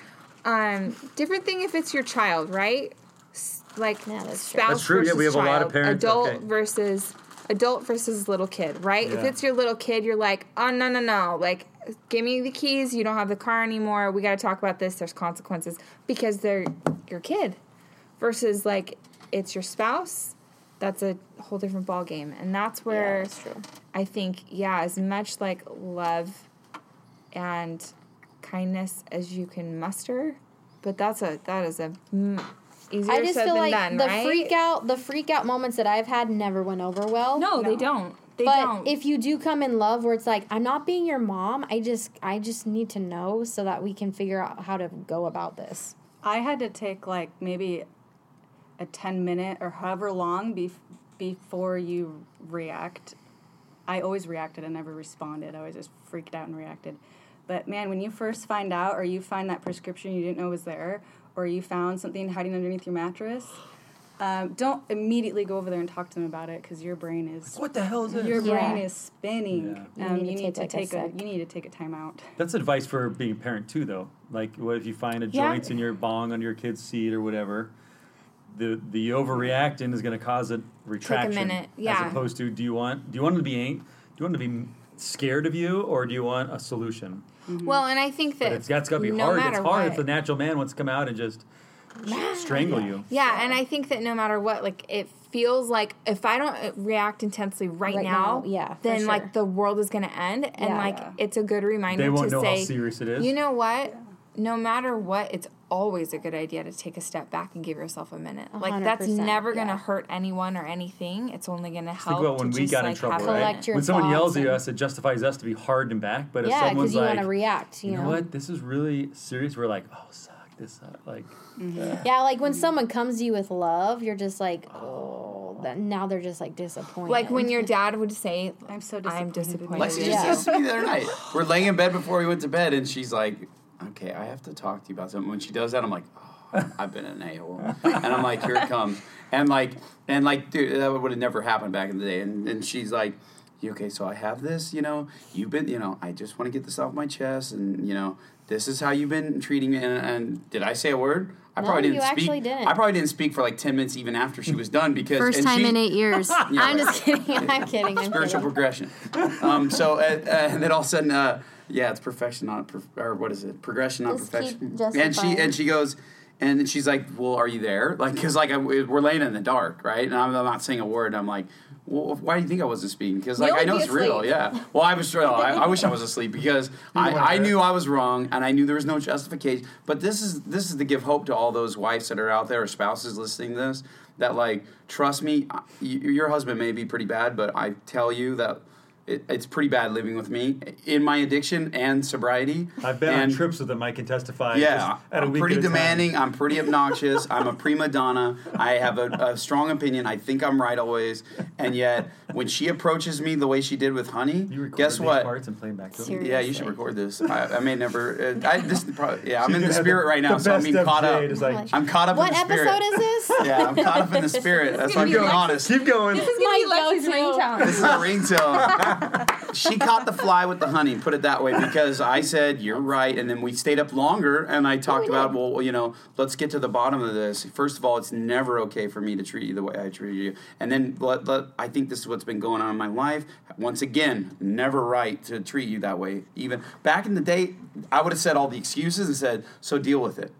Um different thing if it's your child right? S- like Yeah, that's true. spouse That's true, yeah, we have a lot of parents- adult okay. versus adult versus little kid right? If it's your little kid you're like oh no no no. Like give me the keys. You don't have the car anymore. We got to talk about this. There's consequences. Because they're your kid versus like it's your spouse that's a whole different ball game and that's where that's true. i think yeah as much like love and kindness as you can muster but that's a that is a mm, easier I just said feel than like done the right? freak out, the freak out moments that I've had never went over well. no, they don't. They but don't. if you do come in love where it's like i'm not being your mom i just i just need to know so that we can figure out how to go about this. I had to take like maybe a 10 minute or however long bef- before you react. I always reacted and never responded. I always just freaked out and reacted. But man, when you first find out or you find that prescription you didn't know was there or you found something hiding underneath your mattress, um, don't immediately go over there and talk to them about it because your brain is What the hell is this? your Yeah. brain is spinning. You Um, need to you take, need to like, a take a, sec. you need to take a time out. That's advice for being a parent too, though. Like, what if you find a Yeah. joint in your bong under your kid's seat or whatever? The the overreacting is going to cause a retraction. minute, yeah. As opposed to, do you want do you want them to be ang- do you want them to be scared of you or do you want a solution? well and i think that But it's that's got to be no hard. It's hard what, if the natural man wants to come out and just strangle you. Yeah, and I think that no matter what, like it feels like if I don't uh, react intensely right, Right now, now, yeah, then sure. like the world is gonna end, and Yeah. like Yeah. it's a good reminder They won't to know say, how serious it is. you know what? No matter what, it's always a good idea to take a step back and give yourself a minute. Like that's never gonna yeah. hurt anyone or anything. It's only gonna help. Think about when to we just, got in trouble, right? Collect minute. your when someone yells at us, it justifies us to be hard and back. But if yeah because someone's you like, want to react you, you know what, this is really serious, we're like, oh, suck this, up. like, mm-hmm. uh, yeah like when mm. someone comes to you with love you're just like oh that now they're just like disappointed Like when your dad would say, I'm so disappointed." "I'm disappointed. disappointed." Lexi just you." said to me the other night. We're laying in bed before we went to bed, and she's like, "Okay, I have to talk to you about something." When she does that, I'm like, oh, "I've been an a hole," and I'm like, "Here it comes," and like, and like, dude, that would have never happened back in the day. And and she's like, "You okay? So I have this, you know. You've been, you know, I just want to get this off my chest, and you know." This is how you've been treating me, and, and did I say a word? I No, probably didn't you speak. actually didn't. I probably didn't speak for like ten minutes even after she was done because first and time she- in eight years i'm just kidding i'm kidding I'm spiritual kidding. progression. Um, so, uh, uh, and then all of a sudden, uh, yeah, it's perfection, not or what is it? Progression, not Just perfection. And she and she goes, And she's like, "Well, are you there?" Like, because like I, we're laying in the dark, right? And I'm, I'm not saying a word. I'm like, "Well, why do you think I wasn't speaking?" Because like I know be it's real. Yeah. Well, I was. Well, I, I wish I was asleep because I, I knew I was wrong and I knew there was no justification. But this is this is to give hope to all those wives that are out there or spouses listening to this that like trust me, y- your husband may be pretty bad, but I tell you that. It, it's pretty bad living with me in my addiction and sobriety. I've been and on trips with him. I can testify. yeah, just at a I'm week pretty at time. demanding. I'm pretty obnoxious. I'm a prima donna. I have a, a strong opinion. I think I'm right always. And yet, when she approaches me the way she did with Honey, You guess what? parts and play them back to him. Seriously. Yeah, you should record this. I, I may never. Uh, I this probably, yeah, I'm in the spirit the- right now, so I'm best being caught up. Like, I'm caught up What in the spirit. episode is this? Yeah, I'm caught up in the spirit. That's why I'm be being honest. Keep going. This is My Lexi's go-to. ringtone. This is a ringtone. she caught the fly with the honey, put it that way, because I said, You're right. And then we stayed up longer and I talked oh, about, well, you know, let's get to the bottom of this. First of all, it's never okay for me to treat you the way I treat you. And then let, let, I think this is what's been going on in my life. Once again, never right to treat you that way. Even back in the day, I would have said all the excuses and said, So deal with it.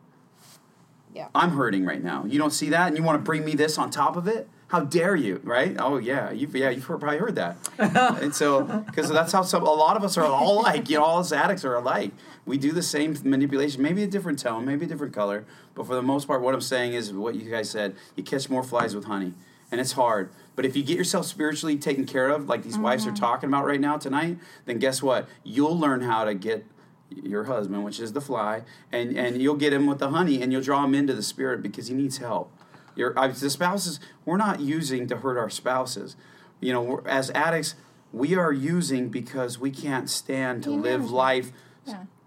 Yeah. I'm hurting right now. You don't see that, and you want to bring me this on top of it? How dare you? Right? Oh yeah, you've yeah you've probably heard that. and so because that's how some a lot of us are all like. You know, all us addicts are alike. We do the same manipulation, maybe a different tone, maybe a different color, but for the most part, what I'm saying is what you guys said. You catch more flies with honey, and it's hard. But if you get yourself spiritually taken care of, like these mm-hmm. wives are talking about right now tonight, then guess what? You'll learn how to get your husband, which is the fly, and and you'll get him with the honey, and you'll draw him into the spirit because he needs help. Your I, the spouses, we're not using to hurt our spouses. You know, we're, as addicts, we are using because we can't stand to live life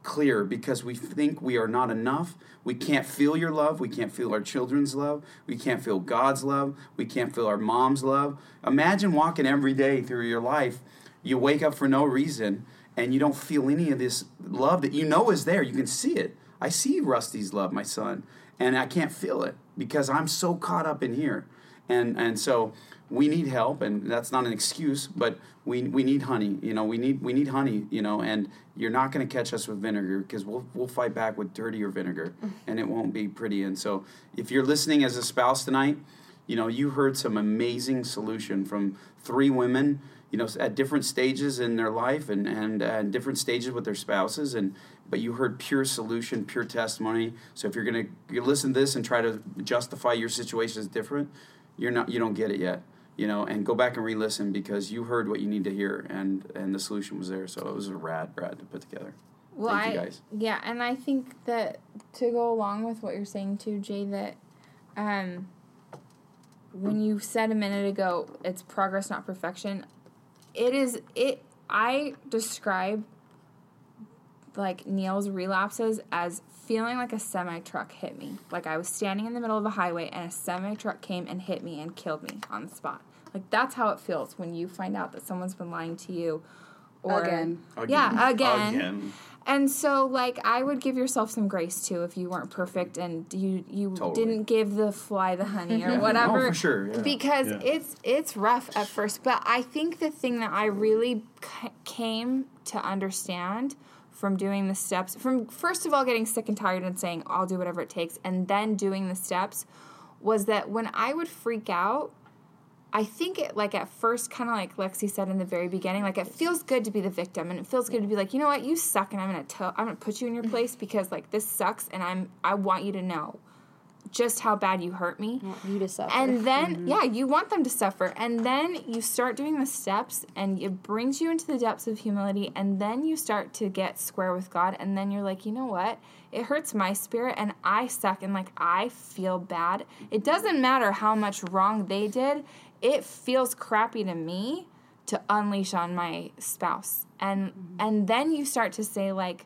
clear because we think we are not enough. We can't feel your love. We can't feel our children's love. We can't feel God's love. We can't feel our mom's love. Imagine walking every day through your life. You wake up for no reason and you don't feel any of this love that you know is there. You can see it. I see Rusty's love, my son, and I can't feel it because I'm so caught up in here. And and so we need help and that's not an excuse, but we we need honey, you know, we need we need honey, you know, and you're not going to catch us with vinegar because we'll we'll fight back with dirtier vinegar mm. and it won't be pretty. And so if you're listening as a spouse tonight, you know, you heard some amazing solution from three women, you know, at different stages in their life and and, and different stages with their spouses, and but you heard pure solution, pure testimony. So if you're gonna you listen to this and try to justify your situation as different, you're not you don't get it yet. You know, and go back and re-listen because you heard what you need to hear, and and the solution was there. So it was a rad, rad to put together. Well, Thank you I, guys. yeah, and I think that to go along with what you're saying too, Jay, that um, when you said a minute ago, it's progress, not perfection. It is it. I describe like Neil's relapses as feeling like a semi truck hit me. Like I was standing in the middle of a highway and a semi truck came and hit me and killed me on the spot. Like that's how it feels when you find out that someone's been lying to you. Or, Again. Yeah, again. Again. And so, like, I would give yourself some grace too if you weren't perfect and you you Totally. didn't give the fly the honey or whatever. Oh, for sure. Yeah. Because Yeah. it's it's rough at first, but I think the thing that I really c- came to understand from doing the steps, from first of all getting sick and tired and saying I'll do whatever it takes, and then doing the steps, was that when I would freak out, I think it like at first, kind of like Lexi said in the very beginning, like it feels good to be the victim, and it feels good to be like, you know what, you suck, and I'm gonna tell, I'm gonna put you in your mm-hmm. place because like this sucks, and I'm, I want you to know just how bad you hurt me. You to suffer. And then, mm-hmm. yeah, you want them to suffer. And then you start doing the steps, and it brings you into the depths of humility. And then you start to get square with God. And then you're like, you know what? It hurts my spirit, and I suck, and like I feel bad. It doesn't matter how much wrong they did, it feels crappy to me to unleash on my spouse. And mm-hmm. and then you start to say like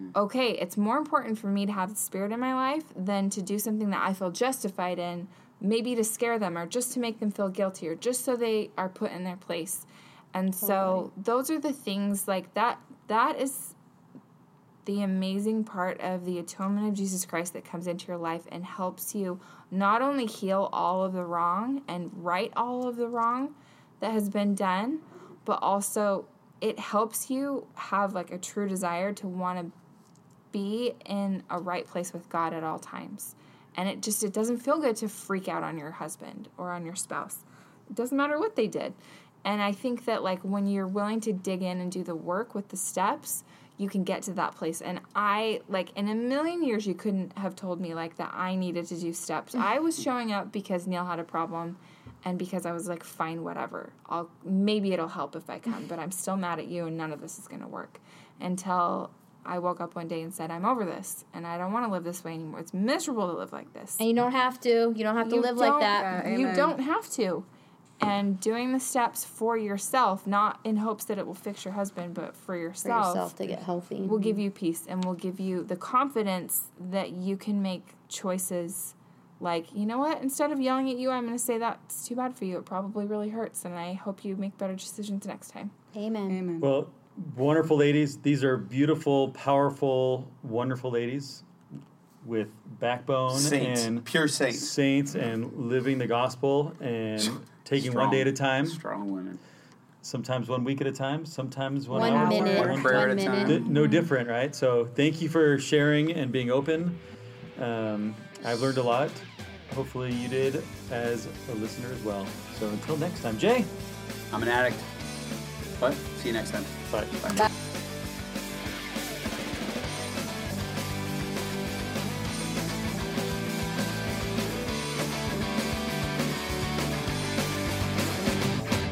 Mm-hmm. okay, it's more important for me to have the spirit in my life than to do something that I feel justified in, maybe to scare them or just to make them feel guilty or just so they are put in their place. And so those are the things like that that is the amazing part of the atonement of Jesus Christ that comes into your life and helps you not only heal all of the wrong and right all of the wrong that has been done, but also it helps you have like a true desire to want to be in a right place with God at all times. and it just it doesn't feel good to freak out on your husband or on your spouse. It doesn't matter what they did. And I think that like when you're willing to dig in and do the work with the steps, you can get to that place. And I like in a million years you couldn't have told me like that I needed to do steps. Mm. I was showing up because Neil had a problem and because I was like fine whatever. I'll maybe it'll help if I come, but I'm still mad at you and none of this is going to work until I woke up one day and said I'm over this and I don't want to live this way anymore. It's miserable to live like this And you don't have to. You don't have to you live like that. Yeah, You don't have to. And doing the steps for yourself, not in hopes that it will fix your husband, but for For yourself, yourself to get healthy. will give mm-hmm. you peace and will give you the confidence that you can make choices like, you know what, instead of yelling at you, I'm going to say that's too bad for you. It probably really hurts, and I hope you make better decisions next time. Amen. Amen. Well, wonderful ladies. These are beautiful, powerful, wonderful ladies with backbone Saints, and pure saints. saints and living the gospel and taking one day at a time. Strong women. Sometimes one week at a time. Sometimes one, One hour. minute. One prayer One at a time. Th- no different, right? So thank you for sharing and being open. Um, I've learned a lot. Hopefully you did as a listener as well. So until next time, Jay. I'm an addict. What? See you next time. Bye. Bye.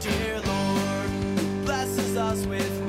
Dear Lord, blesses us with